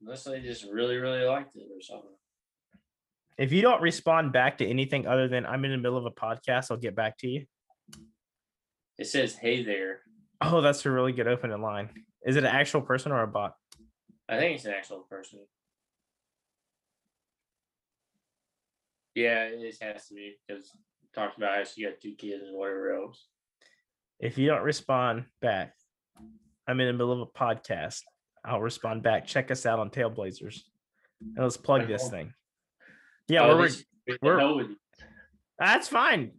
unless they just really really liked it or something. If you don't respond back to anything other than I'm in the middle of a podcast, I'll get back to you. It says, "Hey there." Oh, that's a really good opening line. Is it an actual person or a bot? I think it's an actual person. Yeah, it has to be because talked about how she got two kids and whatever else. If you don't respond back, I'm in the middle of a podcast. I'll respond back. Check us out on Tailblazers. And let's plug this uh-huh. thing. Yeah, Oh, we're, we're- you. that's fine.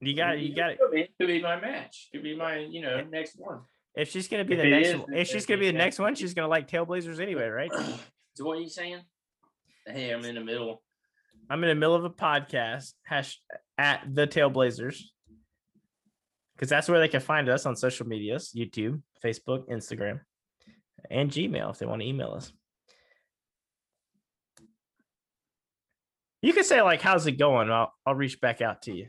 You got it, you got it. Could be- Could be my match. Could be my, you know, next one. If she's gonna be If the next is, one, if she's gonna be the next one, she's gonna like Tailblazers anyway, right? So what are you saying? Hey, I'm in the middle. I'm in the middle of a podcast hash at the Tailblazers. Because that's where they can find us on social medias, YouTube, Facebook, Instagram, and Gmail if they want to email us. You could say like, "How's it going?" I'll I'll reach back out to you.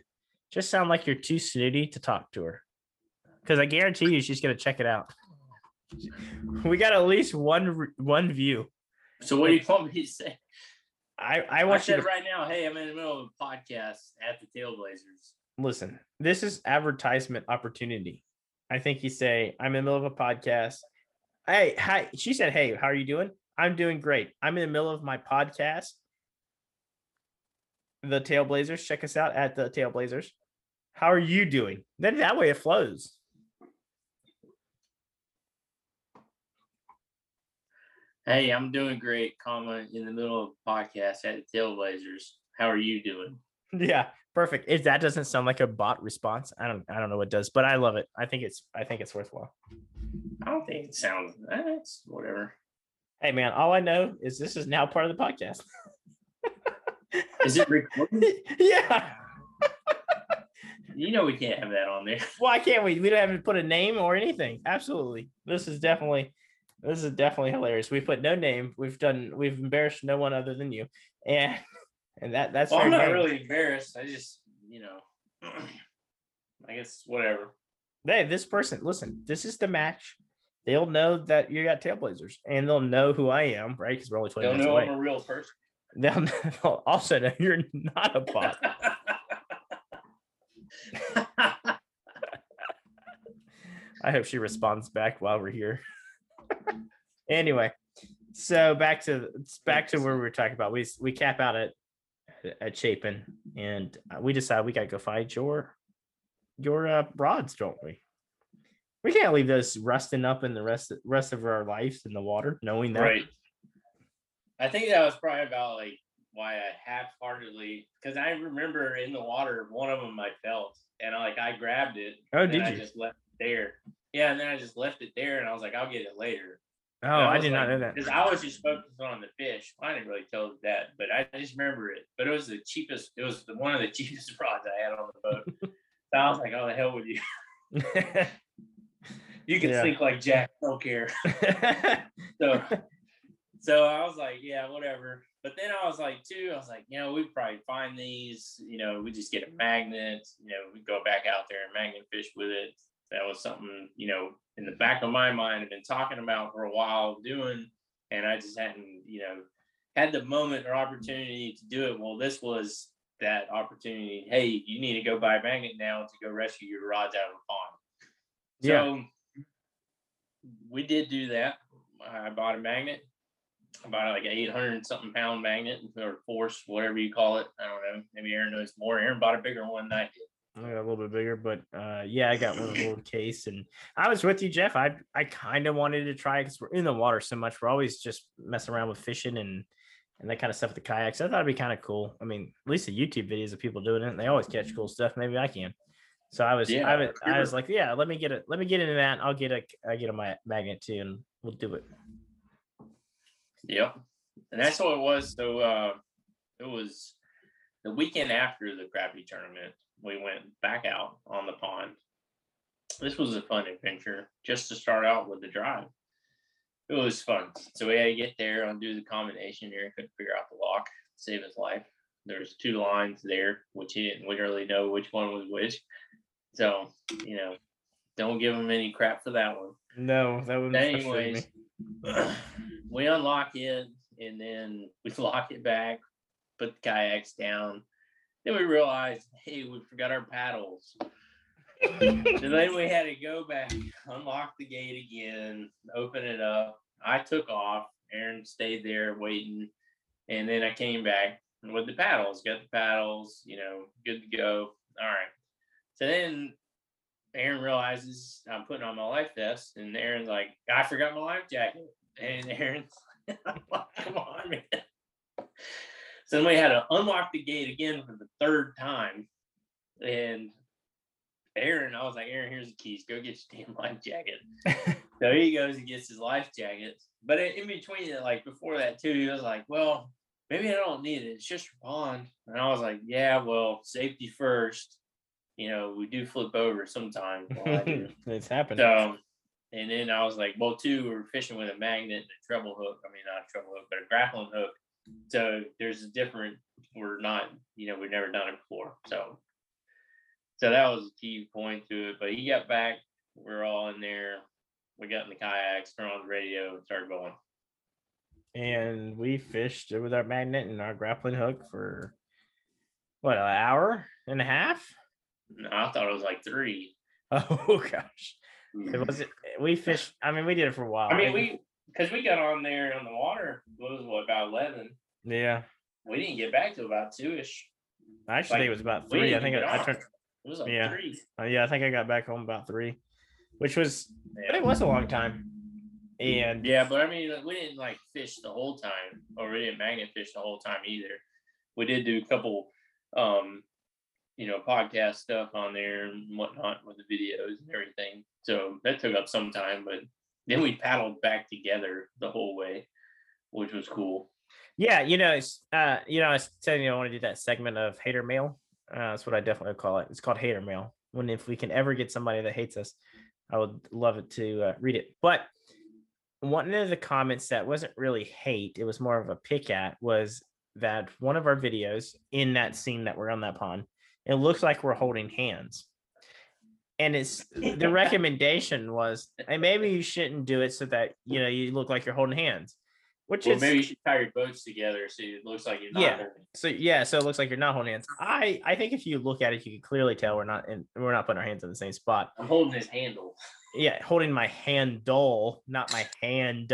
Just sound like you're too snooty to talk to her, because I guarantee you she's gonna check it out. We got at least one one view. So what do you want me to say? I I I want you said to right now, hey, I'm in the middle of a podcast at the Tailblazers. listen, this is advertisement opportunity. I think you say, I'm in the middle of a podcast. Hey, hi. She said, Hey, how are you doing? I'm doing great. I'm in the middle of my podcast. The Tailblazers. Check us out at the Tailblazers. How are you doing? Then that way it flows. Hey, I'm doing great, comma, in the middle of a podcast at the Tailblazers. How are you doing? Yeah, perfect. If that doesn't sound like a bot response, I don't I don't know what does, but I love it. I think it's I think it's worthwhile. I don't think it sounds eh, that's whatever. Hey man, all I know is this is now part of the podcast. Is it recorded? yeah. you know we can't have that on there. Why can't we? We don't have to put a name or anything. Absolutely. This is definitely this is definitely hilarious. We put no name. We've done we've embarrassed no one other than you. And and that that's Well, I'm not really embarrassed. I just, you know, I guess whatever. Hey, this person, listen, this is the match. They'll know that you got tailblazers and they'll know who I am, right? Because we're only 20 They'll minutes know away. I'm a real person. They'll also know you're not a bot. I hope she responds back while we're here. anyway, so back to back to where we were talking about. We we cap out at at Chapin, and uh, we decide we got to go find your your uh, rods, don't we? We can't leave those rusting up in the rest rest of our lives in the water, knowing that. right. I think that was probably about like why I half-heartedly because I remember in the water one of them I felt and I like I grabbed it. Oh, did I just left it there. Yeah, and then I just left it there and I was like, I'll get it later. Oh, I did not know that. Because I was just focused on the fish. I didn't really tell that, but I just remember it. But it was the cheapest. It was the, one of the cheapest rods I had on the boat. so I was like, "Oh, the hell with you! You can Yeah. sink like Jack. Don't care." So, so I was like, "Yeah, whatever." But then I was like, too, I was like, you know, we probably find these. You know, we just get a magnet. You know, we go back out there and magnet fish with it. That was something, you know, in the back of my mind, I've been talking about for a while doing, and I just hadn't, you know, had the moment or opportunity to do it. Well, this was that opportunity. Hey, you need to go buy a magnet now to go rescue your rods out of the pond. Yeah. So we did do that. I bought a magnet. I bought like an 800 something pound magnet or force, whatever you call it. I don't know. Maybe Aaron knows more. Aaron bought a bigger one than I did. I got a little bit bigger, but uh, yeah, I got one of the little case, and I was with you, Jeff. I I kind of wanted to try because we're in the water so much. We're always just messing around with fishing and and that kind of stuff with the kayaks. I thought it'd be kind of cool. I mean, at least the YouTube videos of people doing it, and they always catch cool stuff. Maybe I can. So I was, Yeah, I was, I was like, yeah, let me get it, let me get into that. I'll get a, I get a ma- magnet too, and we'll do it. Yep. And that's what it was. So uh it was the weekend after the crappie tournament. We went back out on the pond. This was a fun adventure just to start out with the drive. It was fun. So we had to get there, undo the combination. Aaron couldn't figure out the lock, save his life. There's two lines there, which he didn't literally know which one was which. So, you know, don't give him any crap for that one No, that would anyways, we unlock it and then we lock it back, put the kayaks down. Then we realized, hey, we forgot our paddles. so then we had to go back, unlock the gate again, open it up. I took off. Aaron stayed there waiting. And then I came back. with the paddles. Got the paddles, you know, good to go. All right. So then Aaron realizes I'm putting on my life vest, and Aaron's like, I forgot my life jacket. And Aaron's like, come on, man. So then we had to unlock the gate again for the third time. And Aaron, I was like, Aaron, here's the keys. Go get your damn life jacket. so he goes and gets his life jacket. But in between it, like before that too, he was like, Well, maybe I don't need it. It's just for pond. And I was like, Yeah, well, safety first. You know, we do flip over sometimes. it's happened. So and then I was like, well, two, we're fishing with a magnet and a treble hook. I mean, not a treble hook, but a grappling hook. So there's a different, we're not, you know, we've never done it before. So, so that was a key point to it. But he got back, we're all in there. We got in the kayaks, turned on the radio, and started going. And we fished with our magnet and our grappling hook for what, an hour and a half? No, I thought it was like three. Oh gosh. It was we fished. I mean, we did it for a while. I mean, we because we got on there on the water. It was what about eleven? Yeah. We didn't get back to about two ish. I actually like, think it was about three. I think I, I turned. It was like yeah. three. Uh, yeah, I think I got back home about three, which was, yeah. but it was a long time. And yeah, but I mean, we didn't like fish the whole time, or we didn't magnet fish the whole time either. We did do a couple, um, you know, podcast stuff on there and whatnot with the videos and everything. So that took up some time, but then we paddled back together the whole way, which was cool. Yeah, you know, it's uh, you know, I was telling you I want to do that segment of hater mail. Uh, that's what I definitely call it. It's called hater mail. When if we can ever get somebody that hates us, I would love it to uh, read it. But one of the comments that wasn't really hate, it was more of a pick at, was that one of our videos in that scene that we're on that pond, it looks like we're holding hands. And it's the recommendation was hey, maybe you shouldn't do it so that you know you look like you're holding hands which well, is maybe you should tie your boats together so it looks like you're not yeah. holding. so yeah so it looks like you're not holding hands. I i think if you look at it you can clearly tell we're not in we're not putting our hands in the same spot. I'm holding his handle. Yeah holding my handle not my hand.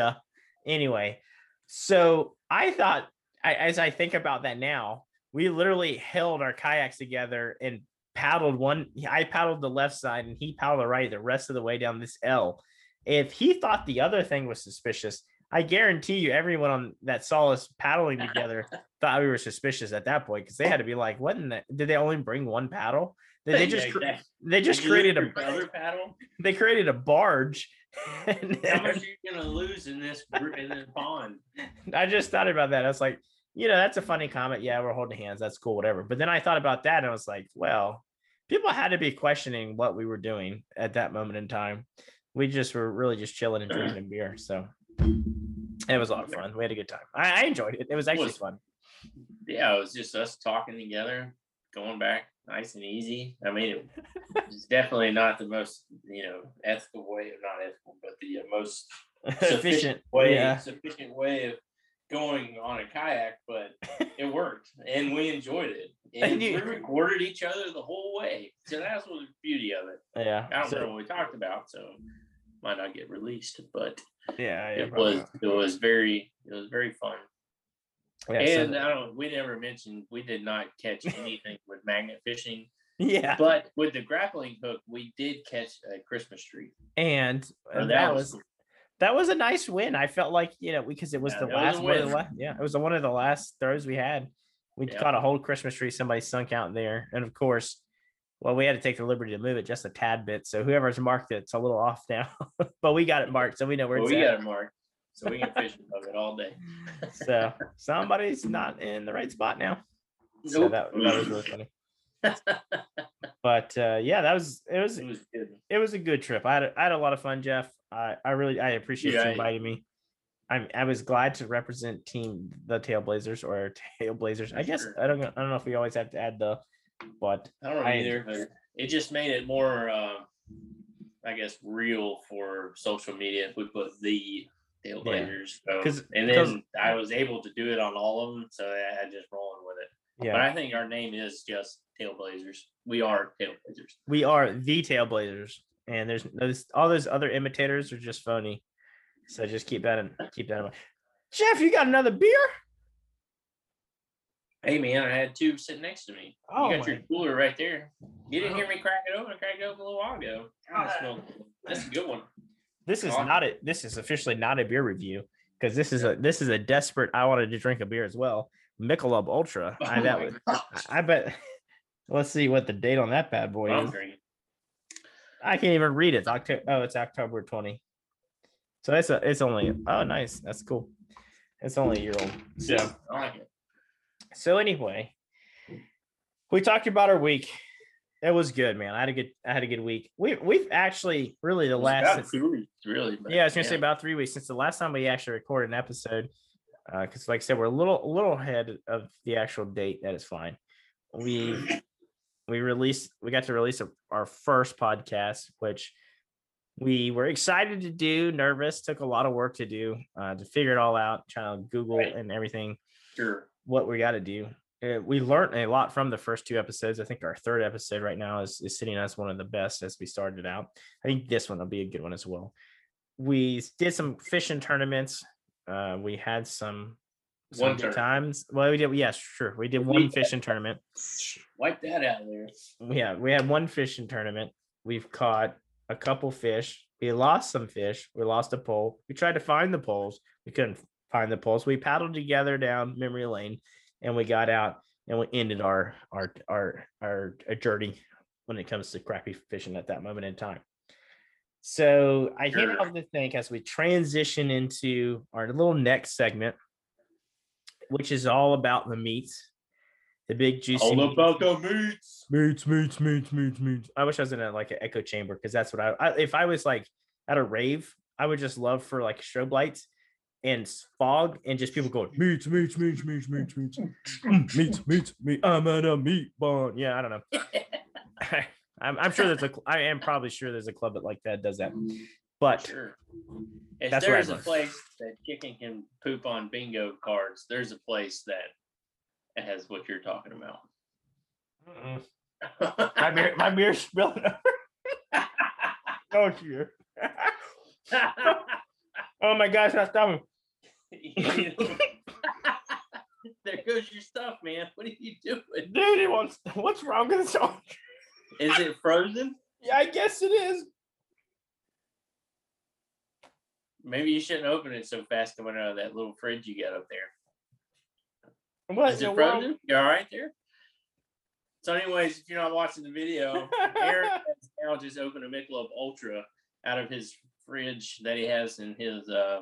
Anyway so i thought I, as i think about that now we literally held our kayaks together and paddled one. I paddled the left side and he paddled the right the rest of the way down this L. If he thought the other thing was suspicious, I guarantee you everyone on that saw us paddling together thought we were suspicious at that point because they had to be like, what in the, did they only bring one paddle? Did they just yeah, they just created a other paddle? They created a barge. How much are you gonna lose in this in this pond? I just thought about that. I was like, you know, that's a funny comment. Yeah, we're holding hands. That's cool, whatever. But then I thought about that and I was like, well, people had to be questioning what we were doing at that moment in time. We just were really just chilling and drinking beer. So it was a lot of fun. We had a good time. I, I enjoyed it. It was actually it was, fun. Yeah, it was just us talking together, going back nice and easy. I mean, it, it's definitely not the most, you know, ethical way, or not ethical, but the uh, most efficient way, yeah. sufficient way of going on a kayak, but it worked and we enjoyed it. And, you, we recorded each other the whole way. So that's what the beauty of it. Yeah. I don't so, know what we talked about, so might not get released, but yeah, yeah it was not. it was very it was very fun. Yeah, and so, I don't we never mentioned we did not catch anything with magnet fishing. Yeah. But with the grappling hook, we did catch a Christmas tree. And, and that, that, was, was that was a nice win. I felt like you know because it was yeah, the last one of the last, yeah, it was one of the last throws we had. We yeah. caught a whole Christmas tree somebody sunk out there, and of course, well, we had to take the liberty to move it just a tad bit. So whoever's marked it, it's a little off now, but we got it marked, so we know where well, it's we at. got it marked, so we can fish above it all day. so somebody's not in the right spot now. Nope. So that, that was really funny. but uh, yeah, that was it was it was good. It was a good trip. I had a, I had a lot of fun, Jeff. I I really I appreciate yeah, you inviting me. I I was glad to represent team the Tailblazers or Tailblazers. I guess sure. I don't I don't know if we always have to add the, but I don't know I, either. But it just made it more, uh, I guess, real for social media if we put the Tailblazers. Yeah. So, and then I was able to do it on all of them, so I had just rolling with it. Yeah. But I think our name is just Tailblazers. We are Tailblazers. We are the Tailblazers and there's, all those other imitators are just phony. So just keep that in keep that in mind. Jeff, you got another beer? Hey man, I had two sitting next to me. Oh you got your cooler right there. You didn't hear me crack it open. I cracked it open a little while ago. Ah. Smells. That's a good one. This is Oh. not a. This is officially not a beer review because this is a. This is a desperate. I wanted to drink a beer as well. Michelob Ultra. I, Oh that my would. I bet. Let's see what the date on that bad boy I'm is. I can't even read it. It's October. Oh, it's October twenty. So it's a. It's only. Oh, nice. That's cool. It's only a year old. So. Yeah, I like it. So anyway, we talked about our week. It was good, man. I had a good. I had a good week. We we've actually really the last. about two weeks, really. yeah, I was gonna say about three weeks since the last time we actually recorded an episode. Uh, because, like I said, we're a little a little ahead of the actual date. That is fine. We we released. We got to release a, our first podcast, which we were excited to do. Nervous, took a lot of work to do uh, to figure it all out. Trying to Google Right. and everything sure. what we got to do. Uh, we learned a lot from the first two episodes. I think our third episode right now is, is sitting as one of the best as we started out. I think this one will be a good one as well. We did some fishing tournaments. Uh, we had some, some One good times. Well, we did. Yes, sure. We did We- one fishing tournament. Wipe that out of there. Yeah, we had one fishing tournament. We've caught a couple fish. We lost some fish. We lost a pole. We tried to find the poles. We couldn't find the poles. We paddled together down memory lane, and we got out and we ended our our our our uh, journey when it comes to crappie fishing at that moment in time. So I Sure. to think as we transition into our little next segment, which is all about the meats, the big juicy All meats. about the meats. Meats, meats, meats, meats, meats. I wish I was in a like an echo chamber because that's what I, I if I was like at a rave, I would just love for like strobe lights and fog and just people going meats, meats, meats, meats, meats, meats, meats, meats, meat. I'm at a meat barn. Yeah, I don't know. I'm, I'm sure there's a. cl- I am probably sure there's a club that like that does that. But Sure. If That's there's a place that chicken can poop on bingo cards, there's a place that has what you're talking about. My beer, my beer's spilling over. Don't you? Oh my gosh, that's dumb. there goes your stuff, man. What are you doing? Dude, wants. What's wrong with the song? Is it frozen? Yeah, I guess it is. Maybe you shouldn't open it so fast coming out of that little fridge you got up there. What Is it the world? frozen? You all right there? So, anyways, if you're not watching the video, Aaron has now just opened a Michelob Ultra out of his fridge that he has in his uh,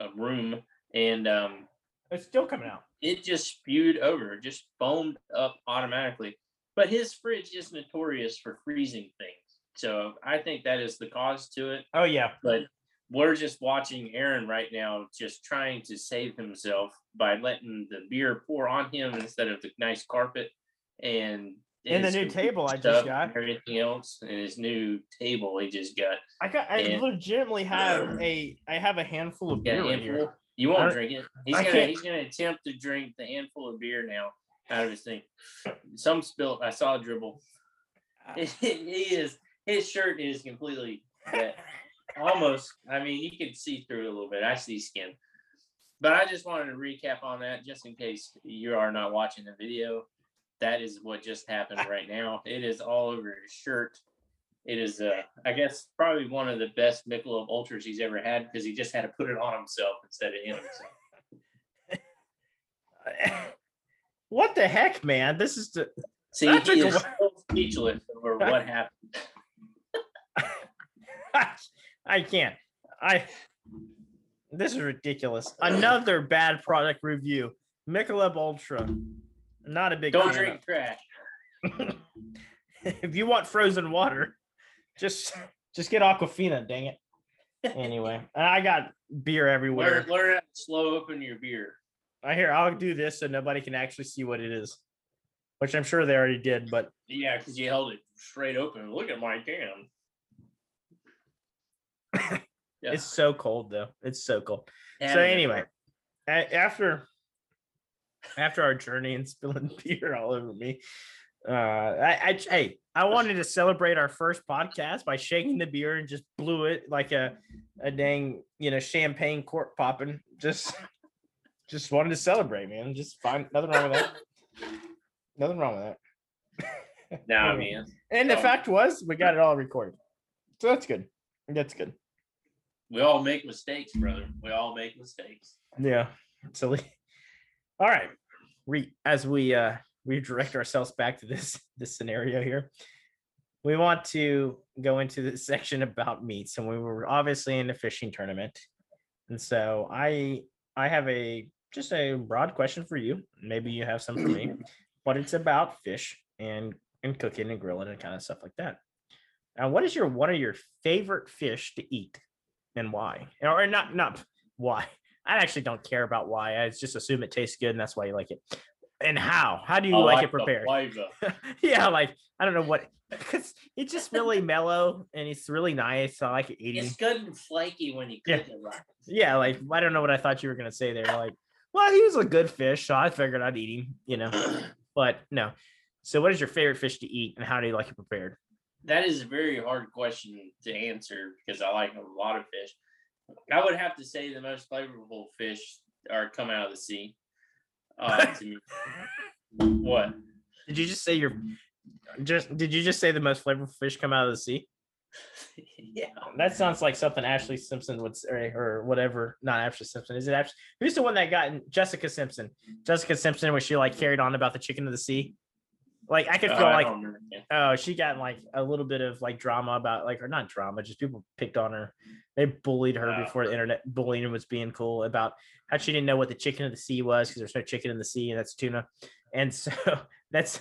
uh, room, and um, It's still coming out. it just spewed over, just foamed up automatically. But his fridge is notorious for freezing things, so I think that is the cause to it. Oh yeah. But we're just watching Aaron right now, just trying to save himself by letting the beer pour on him instead of the nice carpet and And the new table I just got. everything else, and his new table he just got. I got. I And- legitimately have um, a. I have a handful of beer right here. You won't drink it. He's I gonna can't- he's gonna attempt to drink the handful of beer now out of his thing. Some spilt. I saw a dribble. Uh. he is his shirt is completely wet. almost. I mean, you can see through it a little bit. I see skin. But I just wanted to recap on that just in case you are not watching the video. That is what just happened right now. It is all over his shirt. It is, uh, I guess, probably one of the best Michelob Ultras he's ever had because he just had to put it on himself instead of him. what the heck, man? This is the. See, That he is still speechless over what happened. I can't. I. This is ridiculous. Another bad product review. Michelob Ultra. Not a big. Don't drink trash. if you want frozen water, just just get Aquafina. Dang it. Anyway, I got beer everywhere. Learn, learn how to slow open your beer. I hear I'll do this so nobody can actually see what it is, which I'm sure they already did. But Yeah, because you held it straight open. Look at my can. Yeah. it's so cold though. It's so cold. Had so anyway, after after our journey and spilling beer all over me, uh, I, I hey, I wanted to celebrate our first podcast by shaking the beer and just blew it like a a dang you know champagne cork popping. Just just wanted to celebrate, man. Just fine, nothing wrong with that. Nothing wrong with that. No, I mean, And the fact was, we got it all recorded. So that's good. That's good. We all make mistakes, brother. We all make mistakes. Yeah. Silly. All right. We as we uh redirect ourselves back to this this scenario here. We want to go into the section about meats. And we were obviously in a fishing tournament. And so I I have a just a broad question for you. Maybe you have some for me, but it's about fish and and cooking and grilling and kind of stuff like that. Now, what is your one of your favorite fish to eat and why? Or not not why. I actually don't care about why. I just assume it tastes good and that's why you like it. And how? How do you I like it prepared? yeah, like I don't know what because it's just really mellow and it's really nice. I like it eating. It's good and flaky when you Yeah. cook it right. Yeah, like I don't know what I thought you were gonna say there. Like, well, he was a good fish, so I figured I'd eat him, you know. But no. So, what is your favorite fish to eat, and how do you like it prepared? That is a very hard question to answer because I like a lot of fish. I would have to say the most flavorful fish are come out of the sea. Uh, to me. What? Did you just say your just? Did you just say the most flavorful fish come out of the sea? yeah. That sounds like something Ashlee Simpson would say, or whatever. Not Ashlee Simpson. Is it Ashlee? Who's the one that got in? Jessica Simpson. Jessica Simpson, was she like carried on about the chicken of the sea? Like I could Uh, feel I like don't remember. Yeah. oh, she got like a little bit of like drama about like or not drama, just people picked on her. They bullied her Oh. before the internet bullying was being cool about how she didn't know what the chicken of the sea was because there's no chicken in the sea and that's tuna. And so that's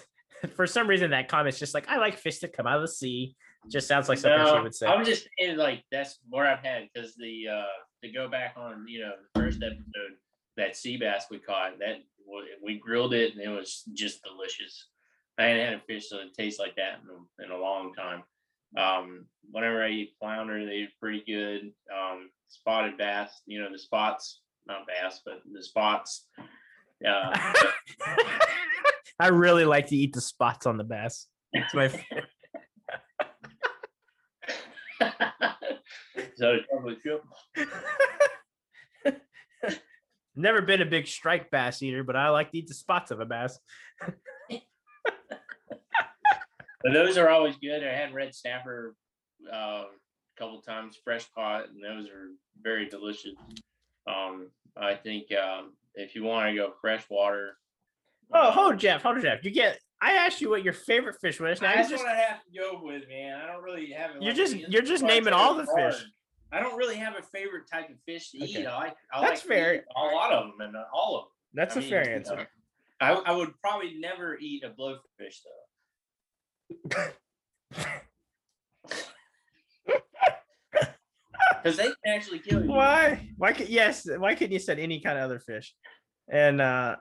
for some reason that comment's just like I like fish that come out of the sea. Just sounds like something she would say. I'm just in like that's where I've had because the uh to go back on you know the first episode that sea bass we caught that we grilled it and it was just delicious. I hadn't had a fish that tastes like that in a, in a long time. Um, whenever I eat flounder, they're pretty good. Um, spotted bass, you know the spots, not bass, but the spots. Uh, I really like to eat the spots on the bass. It's my favorite. so chocolate chip. Never been a big strike bass eater, but I like to eat the spots of a bass. But those are always good. I had red snapper uh, a couple times, fresh caught, and those are very delicious. Um, I think um, if you want to go freshwater, Oh, um, hold Jeff, hold Jeff. You get. I asked you what your favorite fish was. Now That's just what I have to go with, man. I don't really have. it You're like just- you're just naming all the hard. fish. I don't really have a favorite type of fish to Okay. eat. I like. I That's like fair. A lot of them and all of them. that's I a mean, fair you know, answer. I, I would probably never eat a blowfish though. Because they can actually kill you. Why? Why could yes? Why couldn't you said any kind of other fish? And uh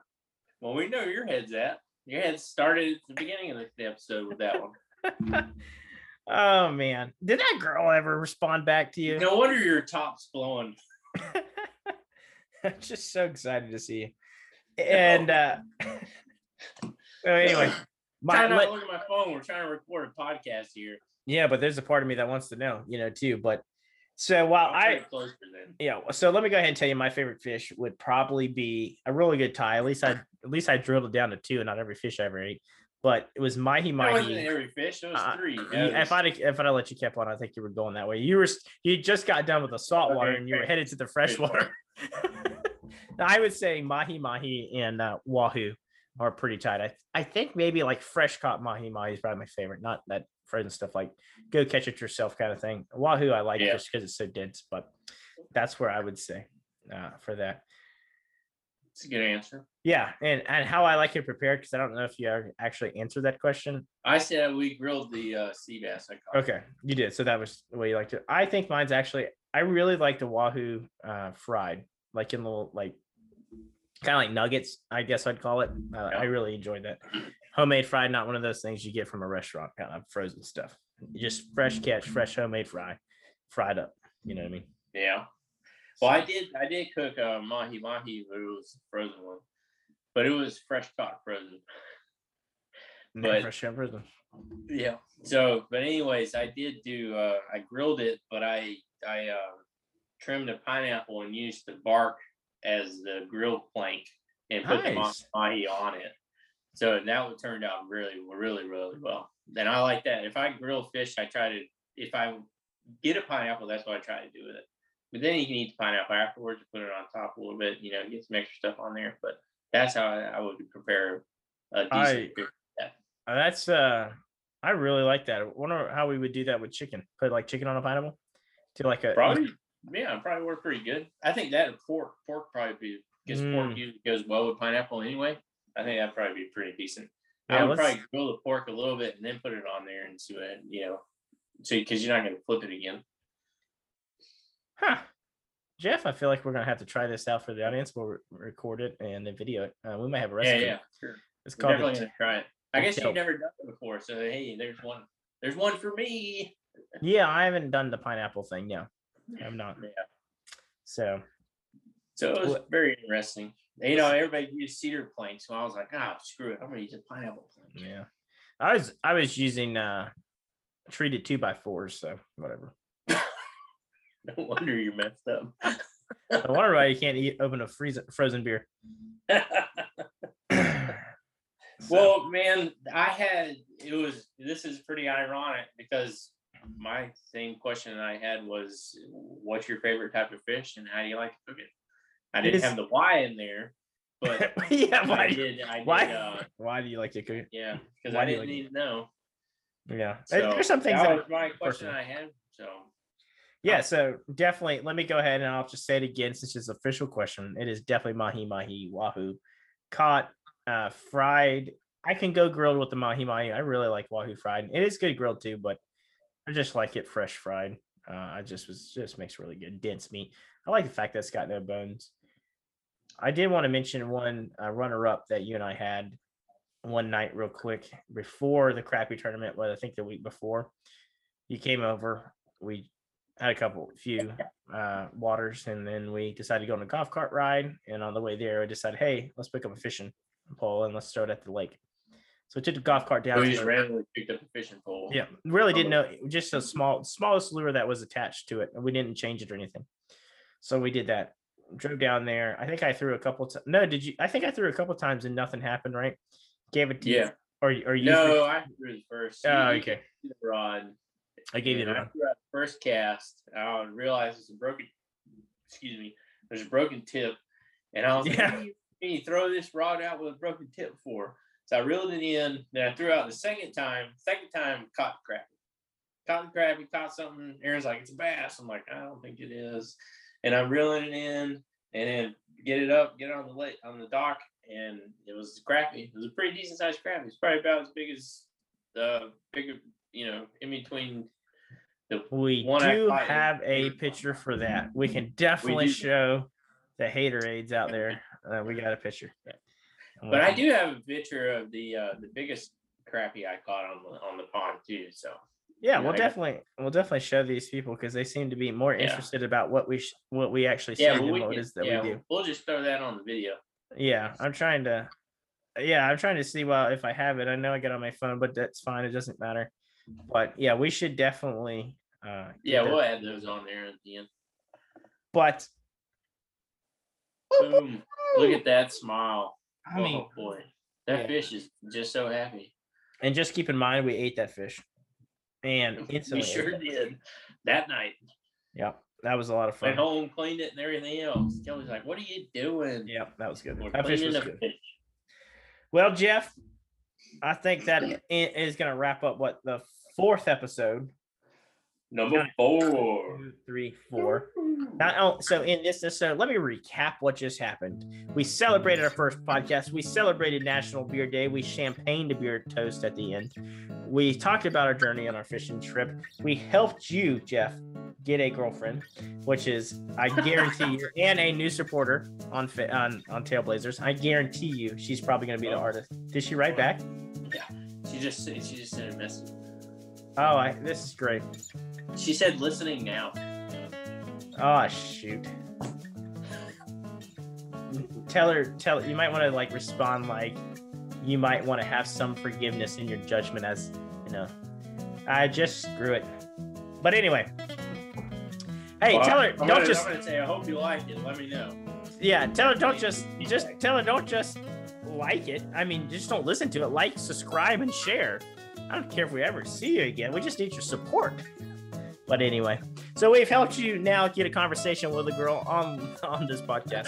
Well, we know your head's at. Your head started at the beginning of the episode with that one. oh man, did that girl ever respond back to you? No wonder your top's blowing. I'm just so excited to see you. And uh so anyway, my, Try not to look at my phone. We're trying to record a podcast here. yeah, but there's a part of me that wants to know, you know, too. But so while I it closer then. yeah, so let me go ahead and tell you my favorite fish would probably be a really good tie. At least I at least I drilled it down to two, and not every fish I ever ate. But it was mahi mahi. every fish. It was Uh, three. Yeah, if I'd if I'd let you kept on, I think you were going that way. You were you just got done with the saltwater Okay, and you were headed to the freshwater. I would say mahi mahi and uh, wahoo are pretty tight. I I think maybe like fresh caught mahi mahi is probably my favorite. Not that frozen stuff like go catch it yourself kind of thing. Wahoo I like Yeah. just because it's so dense, but that's where I would say uh, for that. it's a good answer. Yeah, and and how I like it prepared because I don't know if you actually answered that question. I said we grilled the uh, sea bass. I caught. Okay, you did. So that was the way you liked it. I think mine's actually. I really like the wahoo uh, fried, like in little like kind of like nuggets. I guess I'd call it. Uh, I Yeah. really enjoyed that. Homemade fried, not one of those things you get from a restaurant, kind of frozen stuff. Just fresh catch, fresh homemade fry, fried up. You know what I mean? Yeah. Well, I did. I did cook uh, mahi mahi, but it was a frozen one. But it was fresh caught frozen. No, But- fresh and frozen. Yeah. So, but anyways, I did do. Uh, I grilled it, but I I uh, trimmed a pineapple and used the bark as the grill plank and put the Nice. mahi on it. So that would turned out really, really, really well. And I like that. If I grill fish, I try to if I get a pineapple, that's what I try to do with it. But then you can eat the pineapple afterwards, and put it on top a little bit, you know, get some extra stuff on there. But that's how I, I would prepare a decent I- fish. Uh, that's uh, I really like that. I wonder how we would do that with chicken. Put like chicken on a pineapple to like a Probably, yeah, probably work pretty good. I think that and pork, pork probably be because pork Mm. usually goes well with pineapple anyway. I think that'd probably be pretty decent. Yeah, I would let's- probably grill the pork a little bit and then put it on there and see what you know. So because you're not gonna flip it again. Huh. Jeff, I feel like we're gonna have to try this out for the audience. We'll re- record it and then video it. Uh, we might have a Yeah, recipe. yeah, sure. It's We're called definitely the, gonna try it. I guess Dope. you've never done it before, so hey, there's one. There's one for me. Yeah, I haven't done the pineapple thing. No, I'm not. Yeah. So So it was What- very interesting. You know, everybody used cedar planks, so I was like, ah, screw it, I'm gonna use a pineapple plank. yeah, I was I was using uh treated two by fours. So whatever. No wonder you messed up. I wonder why you can't eat open a freeze, frozen beer. So, Well, man, I had it was this is pretty ironic because my same question that I had was what's your favorite type of fish and how do you like to cook it? I didn't have the why in there, but yeah, I why? did I did why? uh why do you like to cook? it? yeah, because I didn't like need to know. Yeah, So there's some things that that was my question personal. I had. So Yeah, so definitely let me go ahead and I'll just say it again since it's an official question. It is definitely mahi mahi wahoo. Caught, uh, fried. I can go grilled with the mahi mahi. I really like wahoo fried. It is good grilled too, but I just like it fresh fried. Uh, I just was just makes really good dense meat. I like the fact that it's got no bones. I did want to mention one uh, runner up that you and I had one night real quick before the crappie tournament. Well, I think the week before you came over. We had a couple few uh waters and then we decided to go on a golf cart ride and on the way there I decided hey let's pick up a fishing pole and let's throw it at the lake so we took the golf cart down we just the- randomly picked up a fishing pole. yeah really didn't know just a small smallest lure that was attached to it and we didn't change it or anything so we did that drove down there i think i threw a couple times no did you i think i threw a couple times and nothing happened right gave it to you Yeah. or, or you No, threw- I threw the first. oh You- you okay rod. I gave you and the I run threw out the first cast. I realized it's a broken. Excuse me. There's a broken tip, and I was like, Yeah. "What do you, you throw this rod out with a broken tip for?" So I reeled it in. Then I threw out the second time. Second time, caught the crappie. Caught the crappie. Caught something. Aaron's like, "It's a bass." I'm like, "I don't think it is." And I'm reeling it in, and then get it up, get it on the lake on the dock, and it was crappie. It was a pretty decent sized crappie. It's probably about as big as the bigger, you know, in between the We one do have a picture for that. We can definitely do. show the hater aids out there. Uh, we got a picture. Yeah. But I do have a picture of the uh the biggest crappie I caught on the on the pond too. So Yeah, we'll definitely we'll definitely show these people because they seem to be more Yeah. interested about what we sh- what we actually see yeah, than well, we what is that yeah, we do. we'll just throw that on the video. Yeah, I'm trying to. Yeah, I'm trying to see well if I have it. I know I got it on my phone, but that's fine. It doesn't matter. But yeah, we should definitely. Uh, Yeah, we'll add those on there at the end. But Boom! Look at that smile. I mean, oh boy, that yeah. fish is just so happy. and just keep in mind we ate that fish, and We instantly. ate sure that. did that night. Yeah, that was a lot of fun. Went home, cleaned it, and everything else. Kelly's like, "What are you doing?" Yeah, that was good. We're That fish was good. fish. Well, Jeff, I think that is going to wrap up what the fourth episode. Number four. Two, three, four. Not oh, so in this episode, let me recap what just happened. We celebrated our first podcast. We celebrated National Beer Day. We champagned a beer toast at the end. We talked about our journey on our fishing trip. We helped you, Jeff, get a girlfriend, which is I guarantee you, and a new supporter on on on Tailblazers. I guarantee you, she's probably going to be the Oh. artist. Did she write back? Yeah, she just she just sent a message. Oh, I, this is great. She said, "Listening now." Oh shoot. Tell her, tell you might want to like respond like you might want to have some forgiveness in your judgment as you know. I just screw it. But anyway. Hey, Well, tell her I'm don't gonna, just I'm gonna say, I hope you like it. Let me know. yeah, tell her don't just just tell her don't just like it. I mean, just don't listen to it. Like, subscribe, and share. I don't care if we ever see you again. We just need your support. But anyway, so we've helped you now get a conversation with a girl on on this podcast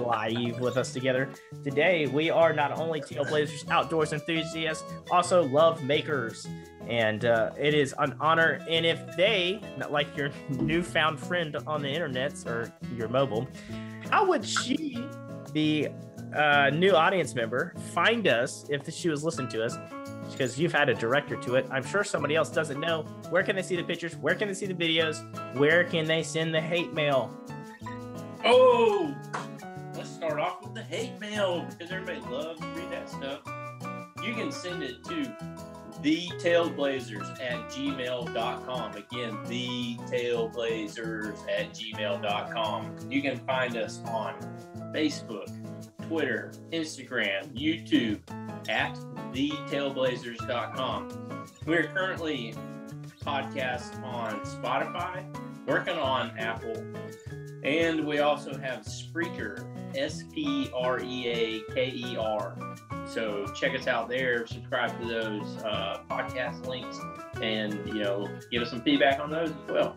live with us together. Today, we are not only Tailblazers outdoors enthusiasts, also love makers. And uh, it is an honor. And if they, like your newfound friend on the internet or your mobile, how would she, the uh, new audience member, find us if she was listening to us? Because you've had a director to it. I'm sure somebody else doesn't know. Where can they see the pictures? Where can they see the videos? Where can they send the hate mail? Oh, let's start off with the hate mail because everybody loves to read that stuff. You can send it to thetailblazers at gmail.com. Again, thetailblazers at gmail.com. You can find us on Facebook, Twitter, Instagram, YouTube at thetailblazers.com. We're currently podcast on Spotify, working on Apple, and we also have Spreaker, S P R E A K E R. So check us out there. Subscribe to those uh, podcast links, and you know, give us some feedback on those as well.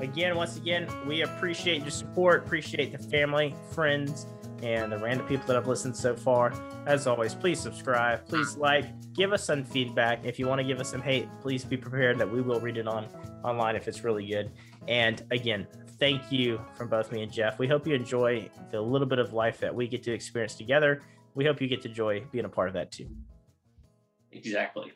Again, once again, we appreciate your support. Appreciate the family, friends, and the random people that have listened so far. As always, please subscribe, please like, give us some feedback. If you want to give us some hate, please be prepared that we will read it on online if it's really good. And again, thank you from both me and Jeff. We hope you enjoy the little bit of life that we get to experience together. We hope you get to enjoy being a part of that too. Exactly.